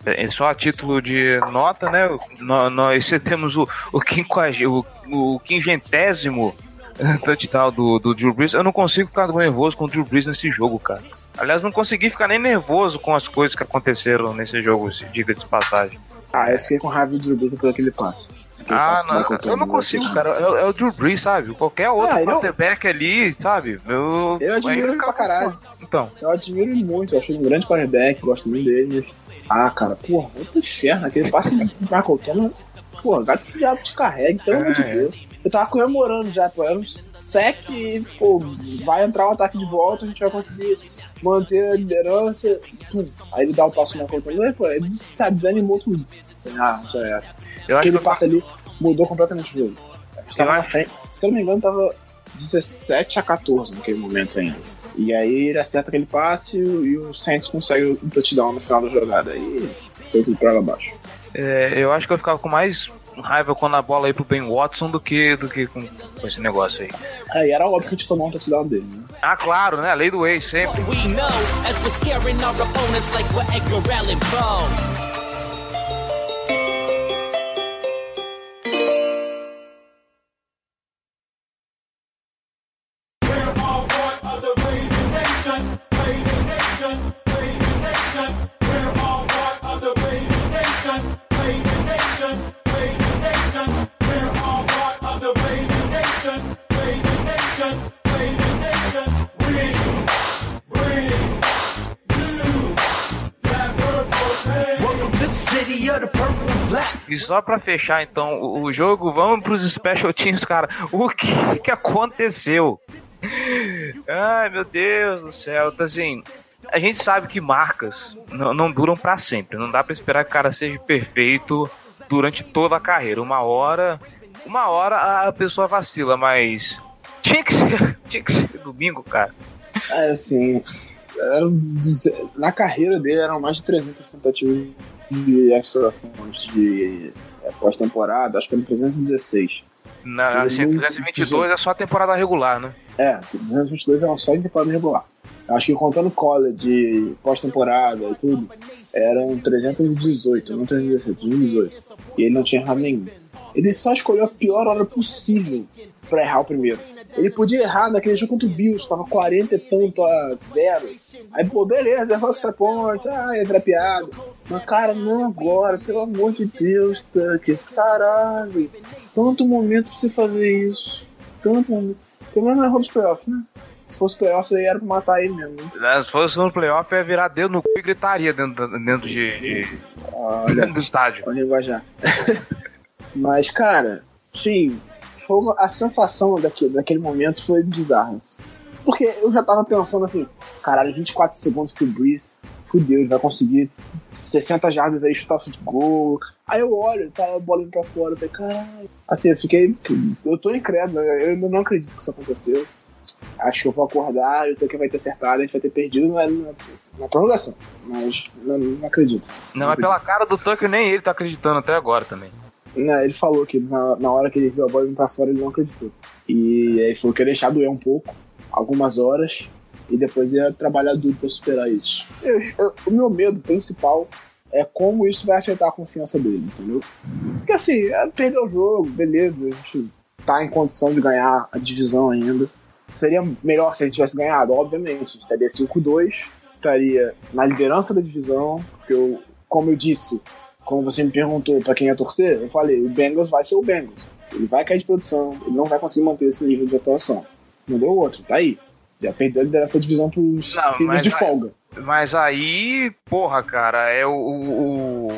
É, só a título de nota, né? Nós, temos o, o, quinquagésimo, o, o quingentésimo touchdown do, do Drew Brees. Eu não consigo ficar nervoso com o Drew Brees nesse jogo, cara. Aliás, não consegui ficar nem nervoso com as coisas que aconteceram nesse jogo, diga de passagem. Ah, eu fiquei com raiva do Drew Brees pelo que ele passa. Ah, não, eu não consigo, cara. É, o Drew Brees, sabe? Qualquer outro ah, quarterback não... ali, sabe? Eu, eu admiro ele pra caralho. Então. Eu admiro ele muito, eu acho ele um grande quarterback, gosto muito dele. Ah, cara, porra, pro inferno. Aquele passe de Michael Thomas, porra, vai que o diabo te carregue, pelo amor de é. Deus. Eu tava comemorando já, pô, era um sec e, pô, vai entrar o um ataque de volta, a gente vai conseguir manter a liderança. Pum. Aí ele dá o passo na conta, pô, ele tá, desanimou tudo. Ah, já era. Eu Aquele que passe ali mudou completamente o jogo. Estava na frente, se eu não me engano, tava 17 a 14 naquele momento ainda. E aí ele acerta aquele passe e o Saints consegue um touchdown no final da jogada. Aí foi tudo pra lá abaixo. É, eu acho que eu ficava com mais raiva quando a bola ia pro Ben Watson do que, do que com, com esse negócio aí. Aí era óbvio que a gente tomou um touchdown dele, né? Ah, claro, né? A lei do ex, sempre. E só pra fechar então o, o jogo, vamos pros special teams, cara. O que que aconteceu? Ai, meu Deus do céu. Então, assim, a gente sabe que marcas não, não duram para sempre. Não dá para esperar que o cara seja perfeito durante toda a carreira. Uma hora, uma hora a pessoa vacila, mas tinha que ser, tinha que ser domingo, cara. É, assim, era, na carreira dele eram mais de 300 tentativas de extra points de é, pós-temporada, acho que era 316. Na, assim, 322 é só a temporada regular, né? É, 222 era só em temporada regular. Acho que contando college, pós-temporada e tudo, eram 318, não 317, 318. E ele não tinha errado nenhum. Ele só escolheu a pior hora possível pra errar o primeiro. Ele podia errar naquele jogo contra o Bills, tava 40 e tanto a zero. Aí, pô, beleza, errou extra point, ah, é piada. Mas, cara, não agora, pelo amor de Deus, Tucker. Caralho, tanto momento pra você fazer isso. Tanto momento. Pelo menos não errou nos playoffs, né? Se fosse playoff, aí era pra matar ele mesmo. Né? Se fosse no playoff, ia virar dedo no cu e gritaria dentro, dentro de, de... Olha, dentro do estádio. Olha linguajar. Mas, cara, sim, foi uma, a sensação daquele, daquele momento foi bizarra. Porque eu já tava pensando assim, caralho, 24 segundos pro Breeze, fudeu, ele vai conseguir 60 jardas aí, chutar de gol. Aí eu olho, tá a bola indo pra fora, eu falei, caralho. Assim, eu fiquei. Eu tô incrédulo, eu ainda não acredito que isso aconteceu. Acho que eu vou acordar e o Tucker vai ter acertado, a gente vai ter perdido na, na, na prorrogação. Mas não, não acredito. Não, mas pela cara do Tucker, nem ele tá acreditando até agora também. Não, ele falou que na, na hora que ele viu a bola indo pra fora, ele não acreditou. E aí falou que ia deixar doer um pouco, algumas horas, e depois ia trabalhar duro pra superar isso. Eu, eu, o meu medo principal é como isso vai afetar a confiança dele, entendeu? Porque assim, é perder o jogo, beleza, a gente tá em condição de ganhar a divisão ainda. Seria melhor se a gente tivesse ganhado, obviamente. A gente estaria 5-2, estaria na liderança da divisão, porque eu, como eu disse, quando você me perguntou para quem ia torcer, eu falei, o Bengals vai ser o Bengals. Ele vai cair de produção, ele não vai conseguir manter esse nível de atuação. Não deu outro, tá aí. Já perdeu a liderança da divisão pros times de folga. Mas aí, porra, cara, é o, o,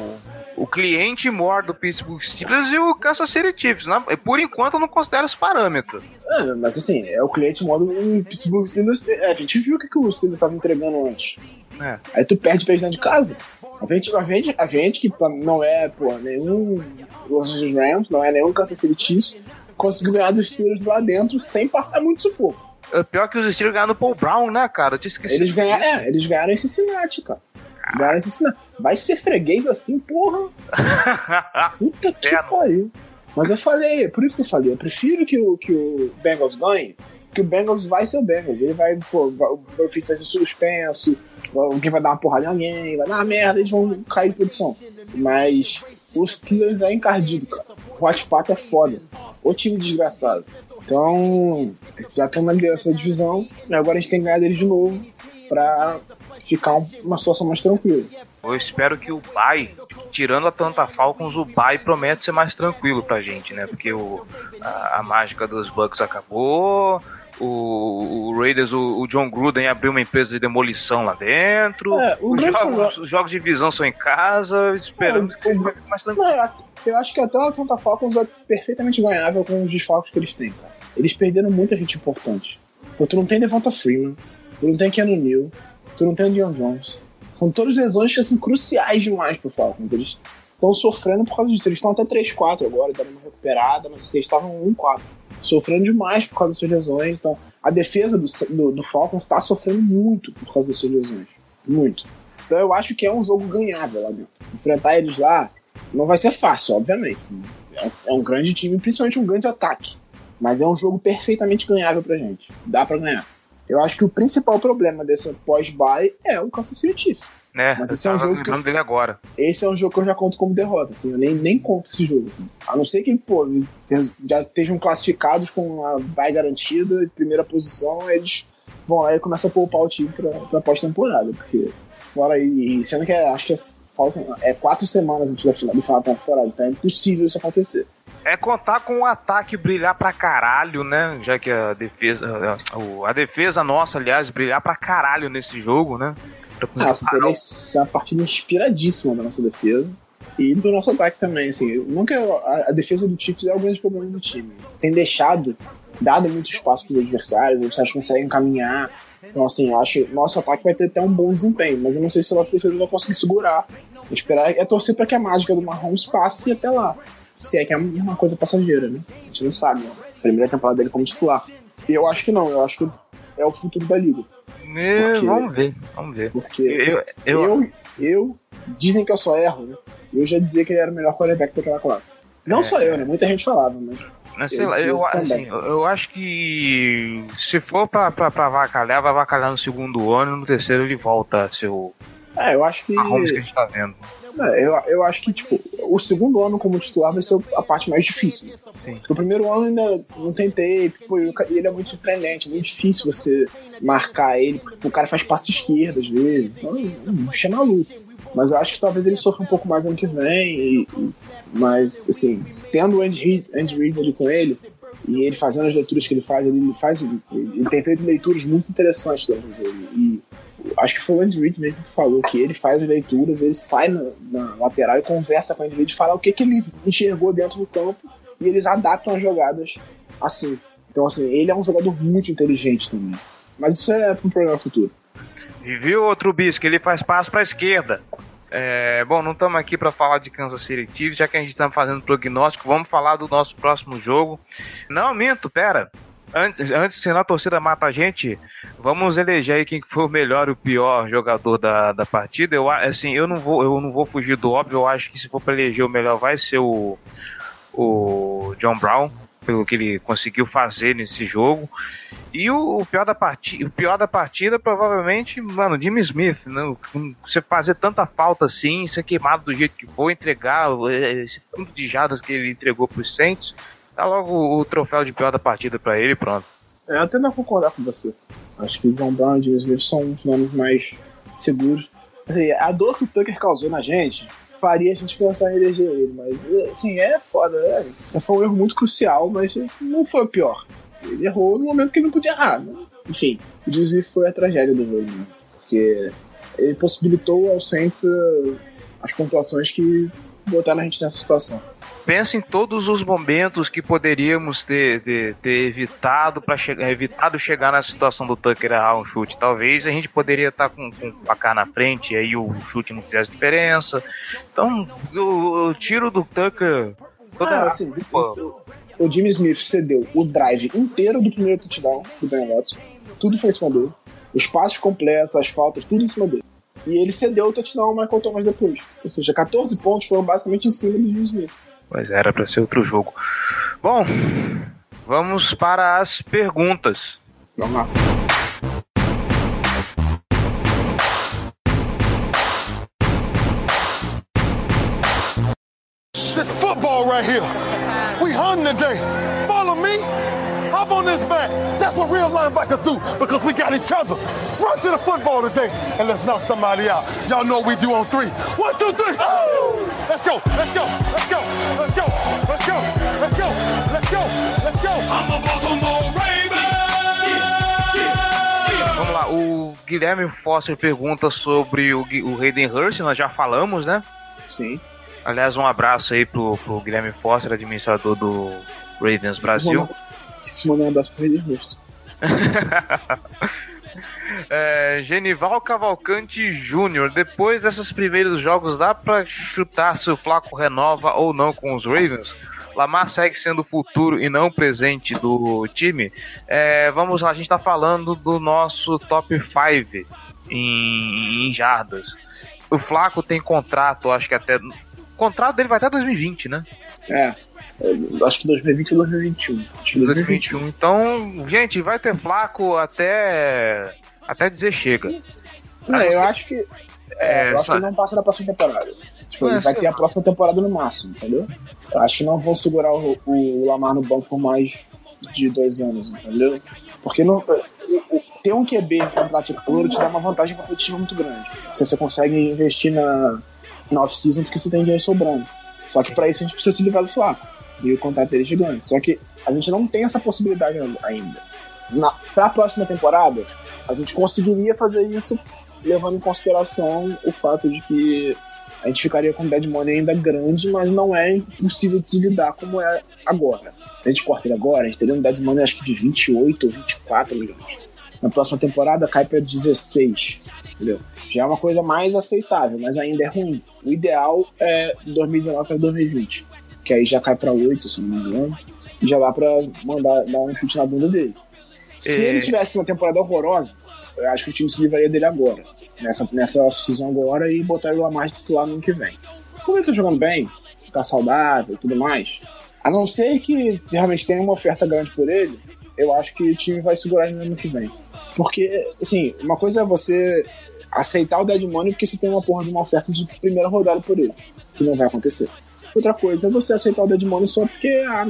o cliente maior do Pittsburgh Steelers e o Kansas City Chiefs. Né? Por enquanto eu não considero esse parâmetro. É, mas assim, é o cliente maior do Pittsburgh Steelers. É, a gente viu o que, que o Steelers estava entregando antes. É. Aí tu perde pra dentro de casa. A gente, a gente, a gente que tá, não é pô, nenhum Los Angeles Rams, não é nenhum Kansas City Chiefs, conseguiu ganhar dos Steelers lá dentro sem passar muito sufoco. É pior que os Steelers ganharam no Paul Brown, né, cara? Eu te esqueci. Eles ganharam, é, eles ganharam em Cincinnati, cara. Ganharam em Cincinnati. Vai ser freguês assim, porra. Puta que é, pariu. Mas eu falei, por isso que eu falei, eu prefiro que o, que o Bengals ganhe, que o Bengals vai ser o Bengals. Ele vai, pô, o Buffett vai ser suspenso, alguém vai dar uma porrada em alguém, vai dar uma merda, eles vão cair de posição. Mas os Steelers é encardido, cara. O Hot Pato é foda. O time desgraçado. Então, já estão na liderança da divisão, e agora a gente tem que ganhar deles de novo pra ficar uma situação mais tranquila. Eu espero que o Bay, tirando a Tanta Falcons, o Bay promete ser mais tranquilo pra gente, né? Porque o, a, a mágica dos Bucks acabou, o, o Raiders, o, o, John Gruden abriu uma empresa de demolição lá dentro. É, os, jogos, os, jogos, de visão são em casa, esperamos é, que seja mais tranquilo. Eu acho que até o Atlanta Falcons é perfeitamente ganhável com os desfalques que eles têm, cara. Eles perderam muita gente importante. Pô, tu não tem Devonta Freeman, tu não tem Keanu Neal, tu não tem o Dion Jones. São todas lesões assim, cruciais demais pro Falcons. Eles estão sofrendo por causa disso. Eles estão até 3-4 agora, deram uma recuperada, mas vocês estavam 1-4 sofrendo demais por causa das suas lesões. Então, a defesa do, do, do Falcons está sofrendo muito por causa das suas lesões. Muito. Então, eu acho que é um jogo ganhável lá dentro. Enfrentar eles lá não vai ser fácil, obviamente. É, é um grande time, principalmente um grande ataque. Mas é um jogo perfeitamente ganhável pra gente. Dá para ganhar. Eu acho que o principal problema desse pós-bye é o Kansas City Chiefs. É, Mas esse é um jogo que, dele agora. Esse é um jogo que eu já conto como derrota, assim. Eu nem, nem conto esse jogo, assim. A não ser que, pô, já estejam classificados com a bye garantida, primeira posição, eles vão lá e começam a poupar o time pra, pra pós-temporada. Porque fora aí, sendo que é, acho que é, falta, é quatro semanas antes do final, do final da temporada, então é impossível isso acontecer. É contar com o ataque brilhar pra caralho, né? Já que a defesa. A, a defesa nossa, aliás, brilhar pra caralho nesse jogo, né? Nossa, teria uma partida inspiradíssima da nossa defesa. E do nosso ataque também, assim. Nunca a, a defesa do Chiefs é o grande problema do time. Tem deixado, dado muito espaço para os adversários, os adversários conseguem caminhar. Então, assim, eu acho que nosso ataque vai ter até um bom desempenho, mas eu não sei se a nossa defesa vai conseguir segurar. Esperar é torcer para que a mágica do Mahomes passe até lá. Se é que é uma coisa passageira, né? A gente não sabe, né? Primeira temporada dele como titular. Eu acho que não, eu acho que é o futuro da liga. Porque, vamos ver, vamos ver. Porque eu, eu, eu, eu, dizem que eu só erro, né? Eu já dizia que ele era o melhor quarterback daquela classe. Não é. só eu, né? Muita gente falava, mas. Mas sei lá, eu, assim, eu acho que se for pra, pra, pra avacalhar, vai avacalhar no segundo ano, no terceiro ele volta o. É, eu acho que. A que a gente tá vendo. É, eu, eu acho que, tipo, o segundo ano como titular vai ser a parte mais difícil. Sim. O primeiro ano ainda não tape, pô, ele é muito surpreendente, é muito difícil você marcar ele, porque o cara faz passo esquerdo às vezes, então a luta. Mas eu acho que talvez ele sofra um pouco mais ano que vem, e, e, mas, assim, tendo o Andy Reid, Andy Reid ali com ele, e ele fazendo as leituras que ele faz, ele faz, ele tem feito leituras muito interessantes durante o jogo, e acho que foi o Andy Reid mesmo que falou que ele faz as leituras, ele sai na, na lateral e conversa com o Andy Reid, fala o que, que ele enxergou dentro do campo e eles adaptam as jogadas assim. Então, assim, ele é um jogador muito inteligente também. Mas isso é para um programa futuro. E viu outro bisco, ele faz passo para a esquerda. É, bom, não estamos aqui para falar de Kansas City Chiefs, já que a gente está fazendo prognóstico, vamos falar do nosso próximo jogo. Não, minto, pera antes, antes senão a torcida mata a gente, vamos eleger aí quem foi o melhor e o pior jogador da, da partida. Eu, assim, eu não, vou, eu não vou fugir do óbvio, eu acho que se for para eleger o melhor vai ser o, o John Brown, pelo que ele conseguiu fazer nesse jogo. E o, o, pior da partida, o pior da partida, provavelmente, mano, Jimmy Smith, né? Você fazer tanta falta assim, ser queimado do jeito que foi, entregar esse tanto de jadas que ele entregou para os Saints, Dá logo o troféu de pior da partida para ele e pronto. É, eu tento concordar com você. Acho que John Brown e Smith são os nomes mais seguros. Assim, a dor que o Tucker causou na gente faria a gente pensar em eleger ele, mas assim, é foda. É, foi um erro muito crucial, mas não foi o pior. Ele errou no momento que ele não podia errar. Né? Enfim, o Smith foi a tragédia do jogo, né? porque ele possibilitou ao Saints uh, as pontuações que botaram a gente nessa situação pensa em todos os momentos que poderíamos ter, ter, ter evitado para chegar, evitado chegar na situação do Tucker errar um chute. Talvez a gente poderia estar tá com, com a cara na frente e aí o chute não fizesse diferença. Então, o, o tiro do Tucker. Toda ah, assim, o, o Jimmy Smith cedeu o drive inteiro do primeiro touchdown do Ben Watson. Tudo foi em cima dele. Os passos completos, as faltas, tudo em cima dele. E ele cedeu o touchdown ao Michael Thomas depois. Ou seja, 14 pontos foram basicamente em cima do Jimmy Smith. Mas era para ser outro jogo. Bom, vamos para as perguntas. Vamos lá. This football right here. We hung today. Follow me. On this back. That's what real linebackers do because we got each other. Run to the football today and let's knock somebody out. Y'all know what we do on three. One, two, three. Oh! Let's go. Let's go. Let's go. Let's go. Let's go. Let's go. Let's go. Let's go. I'm a Baltimore Raven. Vamos lá, o Guilherme Foster pergunta sobre o, o Hayden Hurst, nós já falamos, né? Sim. Aliás, um abraço aí pro, pro Guilherme Foster, administrador do Ravens Brasil. Se mandar um abraço pro Hayden Hurst. É, Genival Cavalcante Júnior, depois desses primeiros jogos, dá para chutar se o Flaco renova ou não com os Ravens? Lamar segue sendo o futuro e não o presente do time. É, vamos lá, a gente está falando do nosso top 5 em, em jardas. O Flaco tem contrato, acho que até. O contrato dele vai até 2020, né? É. Acho que 2020 e 2021. Acho que 2021. Então, gente, vai ter Flaco até até dizer chega. Não, eu acho que. É, eu acho que não passa da próxima temporada. Tipo, ele vai ter a próxima temporada no máximo, entendeu? Eu acho que não vão segurar o, o Lamar no banco por mais de dois anos, entendeu? Porque não, ter um QB contra tipo ouro te dá uma vantagem competitiva muito grande. Porque você consegue investir na, na off-season porque você tem dinheiro sobrando. Só que para isso a gente precisa se livrar do Flaco. E o contrato dele é gigante. Só que a gente não tem essa possibilidade ainda. Na, pra próxima temporada, a gente conseguiria fazer isso levando em consideração o fato de que a gente ficaria com dead money ainda grande, mas não é impossível de lidar como é agora. Se a gente corta ele agora, a gente teria um dead money acho que de 28 ou 24 milhões. Na próxima temporada cai para 16, entendeu? Já é uma coisa mais aceitável, mas ainda é ruim. O ideal é 2019 para 2020, que aí já cai para 8, se não me engano, e já dá para mandar dar um chute na bunda dele. Se É. ele tivesse uma temporada horrorosa, eu acho que o time se livraria dele agora, nessa, nessa off-season agora, e botar ele lá mais titular no ano que vem. Mas como ele tá jogando bem, tá saudável e tudo mais, a não ser que realmente tenha uma oferta grande por ele, eu acho que o time vai segurar ele no ano que vem. Porque, assim, uma coisa é você aceitar o dead money porque você tem uma porra de uma oferta de primeira rodada por ele, que não vai acontecer. Outra coisa é você aceitar o dead money só porque, ah,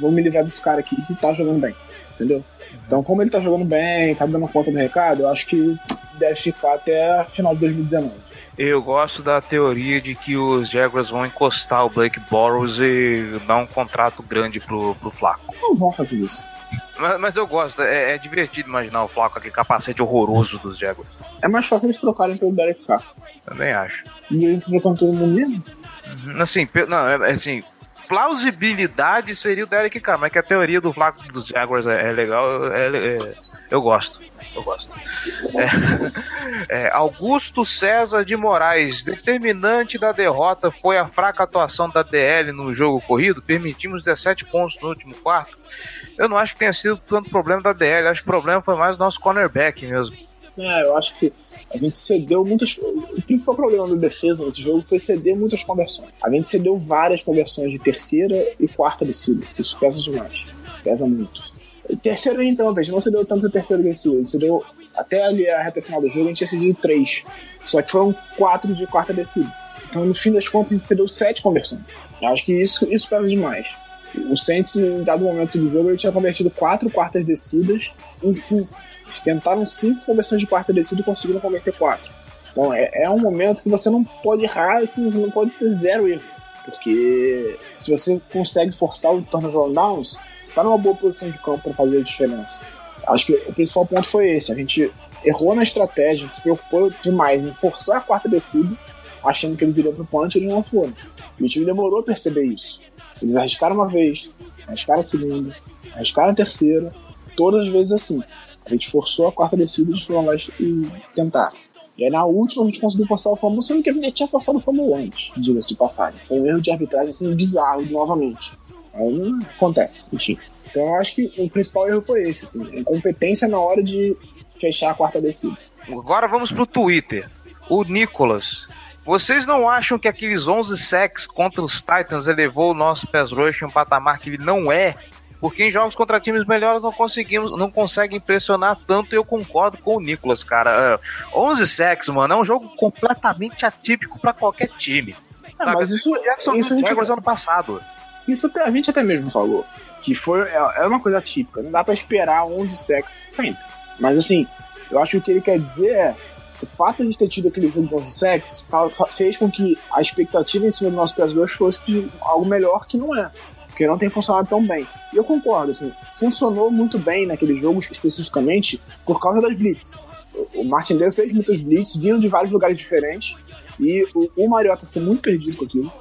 vou me livrar desse cara aqui que tá jogando bem, entendeu? Então, como ele tá jogando bem, tá dando conta do recado, eu acho que deve ficar até final de 2019. Eu gosto da teoria de que os Jaguars vão encostar o Blake Bortles e dar um contrato grande pro, pro Flaco. Não vão fazer isso. Mas, mas eu gosto, é, é divertido imaginar o Flaco aquele capacete horroroso dos Jaguars. É mais fácil eles trocarem pelo Derek Carr. Também acho. E eles trocando todo mundo mesmo? Assim, não, é, é assim, plausibilidade seria o Derek Carr, mas que a teoria do Flaco dos Jaguars é, é legal, é- é- eu gosto. Eu gosto. É, Augusto César de Moraes, determinante da derrota foi a fraca atuação da DL no jogo corrido. Permitimos 17 pontos no último quarto. Eu não acho que tenha sido tanto problema da DL, acho que o problema foi mais o nosso cornerback mesmo. É, eu acho que a gente cedeu muitas. O principal problema da defesa nesse jogo foi ceder muitas conversões. A gente cedeu várias conversões de terceira e quarta descida. Isso pesa demais. Pesa muito. E terceira tanto, a gente não cedeu tanto a terceira descida. A gente cedeu até ali a reta final do jogo, a gente tinha cedido três. Só que foram quatro de quarta descida. Então, no fim das contas, a gente cedeu sete conversões. Eu acho que isso, isso pesa demais. O Saints, em dado momento do jogo, ele tinha convertido quatro quartas descidas em cinco. Eles tentaram cinco conversões de quarta descida e conseguiram converter quatro. Então é, é um momento que você não pode errar, assim, você não pode ter zero erro. Porque se você consegue forçar o turnover downs, você está numa boa posição de campo para fazer a diferença. Acho que o principal ponto foi esse. A gente errou na estratégia, a gente se preocupou demais em forçar a quarta descida, achando que eles iriam pro punch e eles não foram. E o time demorou a perceber isso. Eles arriscaram uma vez, arriscaram a segunda, arriscaram a terceira, todas as vezes assim. A gente forçou a quarta descida, eles foram lá e tentaram. E aí na última a gente conseguiu forçar o fumble, sendo que a gente tinha forçado o fumble antes, diga-se de passagem. Foi um erro de arbitragem assim, bizarro novamente. Aí não acontece, enfim. Então eu acho que o principal erro foi esse, assim, a incompetência na hora de fechar a quarta descida. Agora vamos pro Twitter. O Nicolas. Vocês não acham que aqueles 11 sacks contra os Titans elevou o nosso pass rush a um patamar que ele não é? Porque em jogos contra times melhores não conseguimos, não consegue impressionar tanto e eu concordo com o Nicolas, cara. É, 11 sacks, mano, é um jogo completamente atípico pra qualquer time. É, mas isso, O Jackson isso a gente Jaguars ano passado. Isso até- a gente até mesmo falou. Que foi, é, uma coisa típica. Não dá pra esperar 11 sacks sempre. Mas assim, eu acho que o que ele quer dizer é. O fato de ter tido aquele jogo de 11 sacks fez com que a expectativa em cima do nosso pass rush fosse de algo melhor que não é. Porque não tem funcionado tão bem. E eu concordo, assim, funcionou muito bem naquele jogo especificamente por causa das blitz. O- O Martindale fez muitas blitz, vindo de vários lugares diferentes. E o, o Mariota ficou muito perdido com aquilo.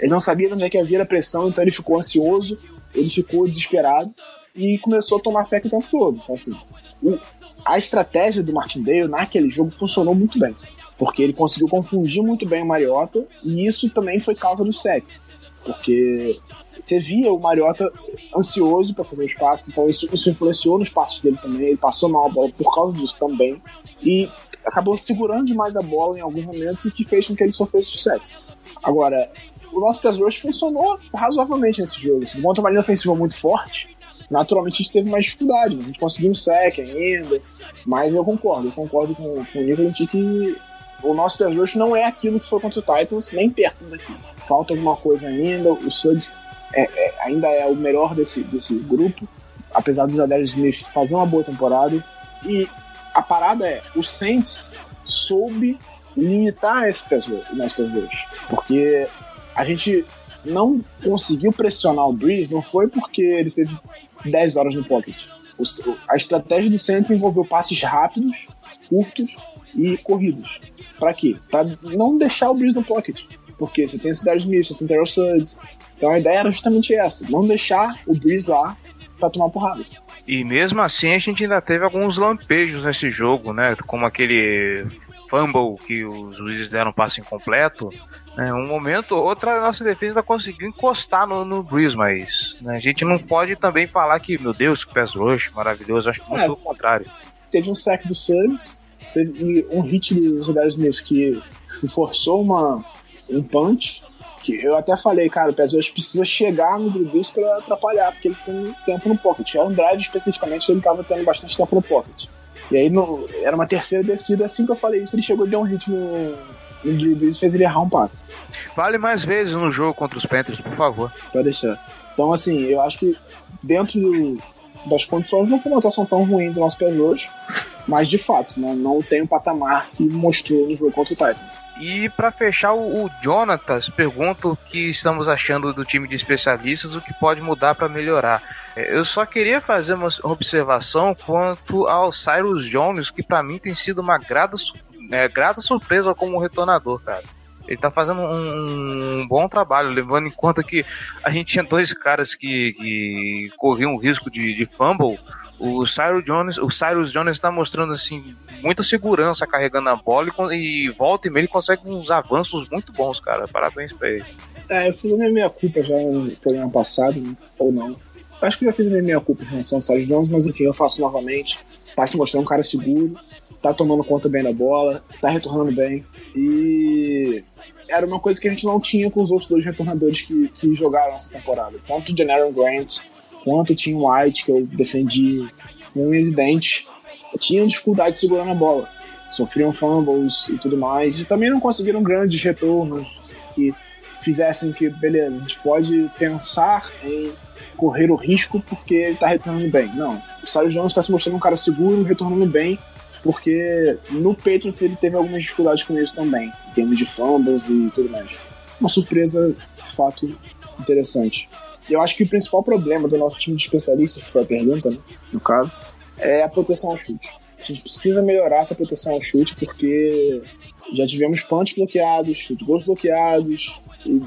Ele não sabia onde é que havia a pressão, então ele ficou ansioso, ele ficou desesperado e começou a tomar sec o tempo todo. Então, assim, o- a estratégia do Martindale naquele jogo funcionou muito bem, porque ele conseguiu confundir muito bem o Mariota e isso também foi causa dos secs, porque você via o Mariota ansioso para fazer os passes, então isso, isso influenciou nos passos dele também. Ele passou mal a bola por causa disso também e acabou segurando demais a bola em alguns momentos e que fez com que ele sofresse sucesso. Agora, o nosso pass rush funcionou razoavelmente nesse jogo. Assim, contra uma linha ofensiva muito forte, naturalmente a gente teve mais dificuldade. né? A gente conseguiu um sec ainda, mas eu concordo, eu concordo com, com o Nicolas de que o nosso pass rush não é aquilo que foi contra o Titans, nem perto daquilo. Falta alguma coisa ainda, o Suds é, é, ainda é o melhor desse, desse grupo, apesar do Zadarius Smith fazer uma boa temporada. E a parada é, o Saints soube limitar o nosso pass rush, porque a gente não conseguiu pressionar o Breeze, não foi porque ele teve 10 horas no pocket. O- a estratégia do Saints envolveu passes rápidos, curtos e corridas. Para quê? Para não deixar o Breeze no pocket. Porque você tem Cidade Smith, você tem Terrell Suggs. Então a ideia era justamente essa: não deixar o Breeze lá para tomar porrada. E mesmo assim a gente ainda teve alguns lampejos nesse jogo, né? Como aquele fumble que os juízes deram um passe incompleto. Né? Um momento ou outro a nossa defesa conseguiu encostar no, no Breeze, mas né? a gente não pode também falar que, meu Deus, que pass rush maravilhoso. Acho que muito é, pelo contrário. Teve um sack do Suns, teve um hit do Rodário Smith que forçou uma, um punch. Que eu até falei, cara, o rush precisa chegar no Breeze para atrapalhar, porque ele tem tempo no pocket. Era um drive especificamente, ele estava tendo bastante tempo no pocket. E aí no, era uma terceira descida, assim que eu falei isso, ele chegou e deu um hit no, Drew Brees e fez ele errar um passe. Vale mais vezes no jogo contra os Panthers, por favor. Pode deixar. Então, assim, eu acho que dentro do, das condições não foi uma atuação tão ruim do nosso hoje, mas de fato, né, não tem o patamar que mostrou no jogo contra o Titans. E para fechar, o Jonatas pergunta o que estamos achando do time de especialistas, o que pode mudar para melhorar. É, eu só queria fazer uma observação quanto ao Cyrus Jones, que para mim tem sido uma grata, é, grata surpresa como retornador, cara. Ele tá fazendo um, um, bom trabalho, levando em conta que a gente tinha dois caras que, que corriam o risco de, de fumble o Cyrus Jones, o Cyrus Jones está mostrando assim muita segurança carregando a bola e, e volta e meio ele consegue uns avanços muito bons, cara. Parabéns para ele. É, eu fiz a minha meia culpa já no programa passado, né? ou não. Acho que já fiz a minha meia culpa em relação ao Cyrus Jones, mas enfim, eu faço novamente. Tá se mostrando um cara seguro, tá tomando conta bem da bola, tá retornando bem. E era uma coisa que a gente não tinha com os outros dois retornadores que, que jogaram essa temporada. Tanto o Janaron Grant quanto o White, que eu defendi com unhas e dentes, tinham dificuldade segurando a bola. Sofriam fumbles e tudo mais. E também não conseguiram grandes retornos que fizessem que, beleza, a gente pode pensar em correr o risco porque ele está retornando bem. Não. O Sérgio Jones está se mostrando um cara seguro, retornando bem, porque no Patriots ele teve algumas dificuldades com isso também, em termos de fumbles e tudo mais. Uma surpresa, de fato, interessante. Eu acho que o principal problema do nosso time de especialistas, que foi a pergunta, né, no caso, é a proteção ao chute. A gente precisa melhorar essa proteção ao chute, porque já tivemos punts bloqueados, gols bloqueados, e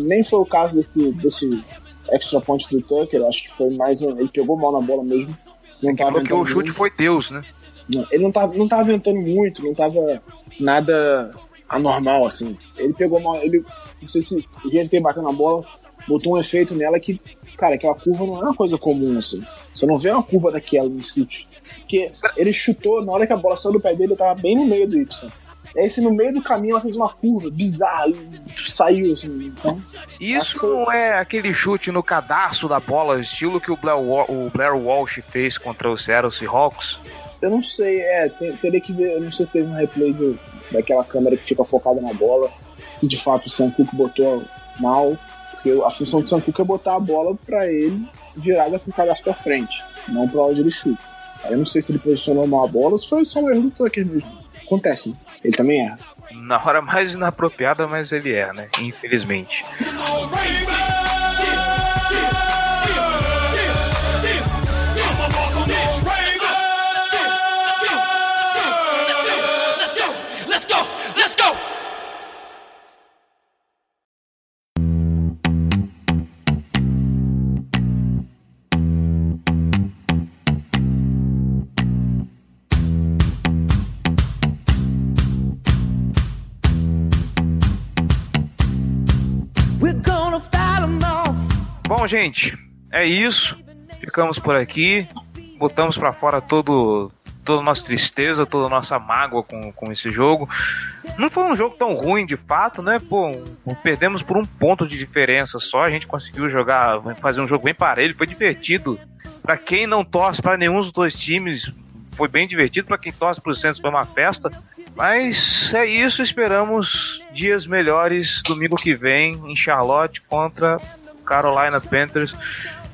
nem foi o caso desse, desse extra point do Tucker, acho que foi mais um. Ele pegou mal na bola mesmo. Não é porque o chute muito. foi Deus, né? Ele não tava, não tava ventando muito, não tava nada anormal, assim. Ele pegou mal. Ele, não sei se o jeito que ele bateu na bola botou um efeito nela que, cara, aquela curva não é uma coisa comum, assim. Você não vê uma curva daquela no chute. Porque ele chutou, na hora que a bola saiu do pé dele, ele tava bem no meio do Y. Aí, assim, no meio do caminho, ela fez uma curva bizarra e saiu, assim. Então, Isso não é aquele chute no cadastro da bola, estilo que o Blair, o Blair Walsh fez contra o Seattle Seahawks? Eu não sei, é, teria que ver, eu não sei se teve um replay do, daquela câmera que fica focada na bola, se de fato o Sam Cook botou mal, porque a função do Sankuka é botar a bola para ele virada com o cadastro pra frente, não pra onde ele chuta. Aí eu não sei se ele posicionou mal a bola ou se foi só um erro do Tucker mesmo. Acontece, né? Ele também erra. Na hora mais inapropriada, mas ele erra, né? Infelizmente. Gente, é isso. Ficamos por aqui. Botamos para fora todo toda a nossa tristeza, toda a nossa mágoa com, com esse jogo. Não foi um jogo tão ruim de fato, né? Pô, perdemos por um ponto de diferença só. A gente conseguiu jogar, fazer um jogo bem parelho, foi divertido. Para quem não torce para nenhum dos dois times, foi bem divertido. Para quem torce para o Santos, foi uma festa. Mas é isso, esperamos dias melhores domingo que vem em Charlotte contra Carolina Panthers.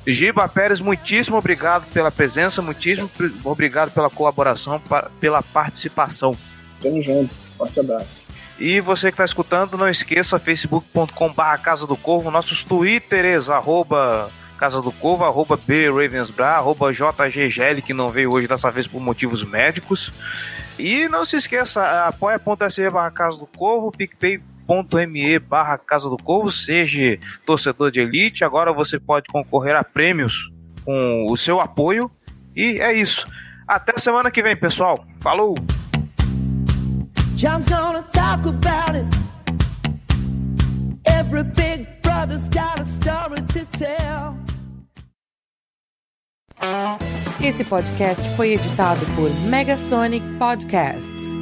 Giba Pérez, muitíssimo obrigado pela presença, muitíssimo obrigado pela colaboração, pela participação. Tamo junto, forte abraço. E você que está escutando, não esqueça facebook.com.br Casa do Corvo, nossos twitters, arroba Casa do Corvo, arroba BRavensBra, arroba JGGL, que não veio hoje dessa vez por motivos médicos. E não se esqueça, apoia.se barra Casa do Corvo, picpay.me barra Casa do Corvo, seja torcedor de elite, agora você pode concorrer a prêmios com o seu apoio. E é isso. Até semana que vem, pessoal. Falou! John's gonna talk about it. Every big brother's got a story to tell. Esse podcast foi editado por Megasonic Podcasts.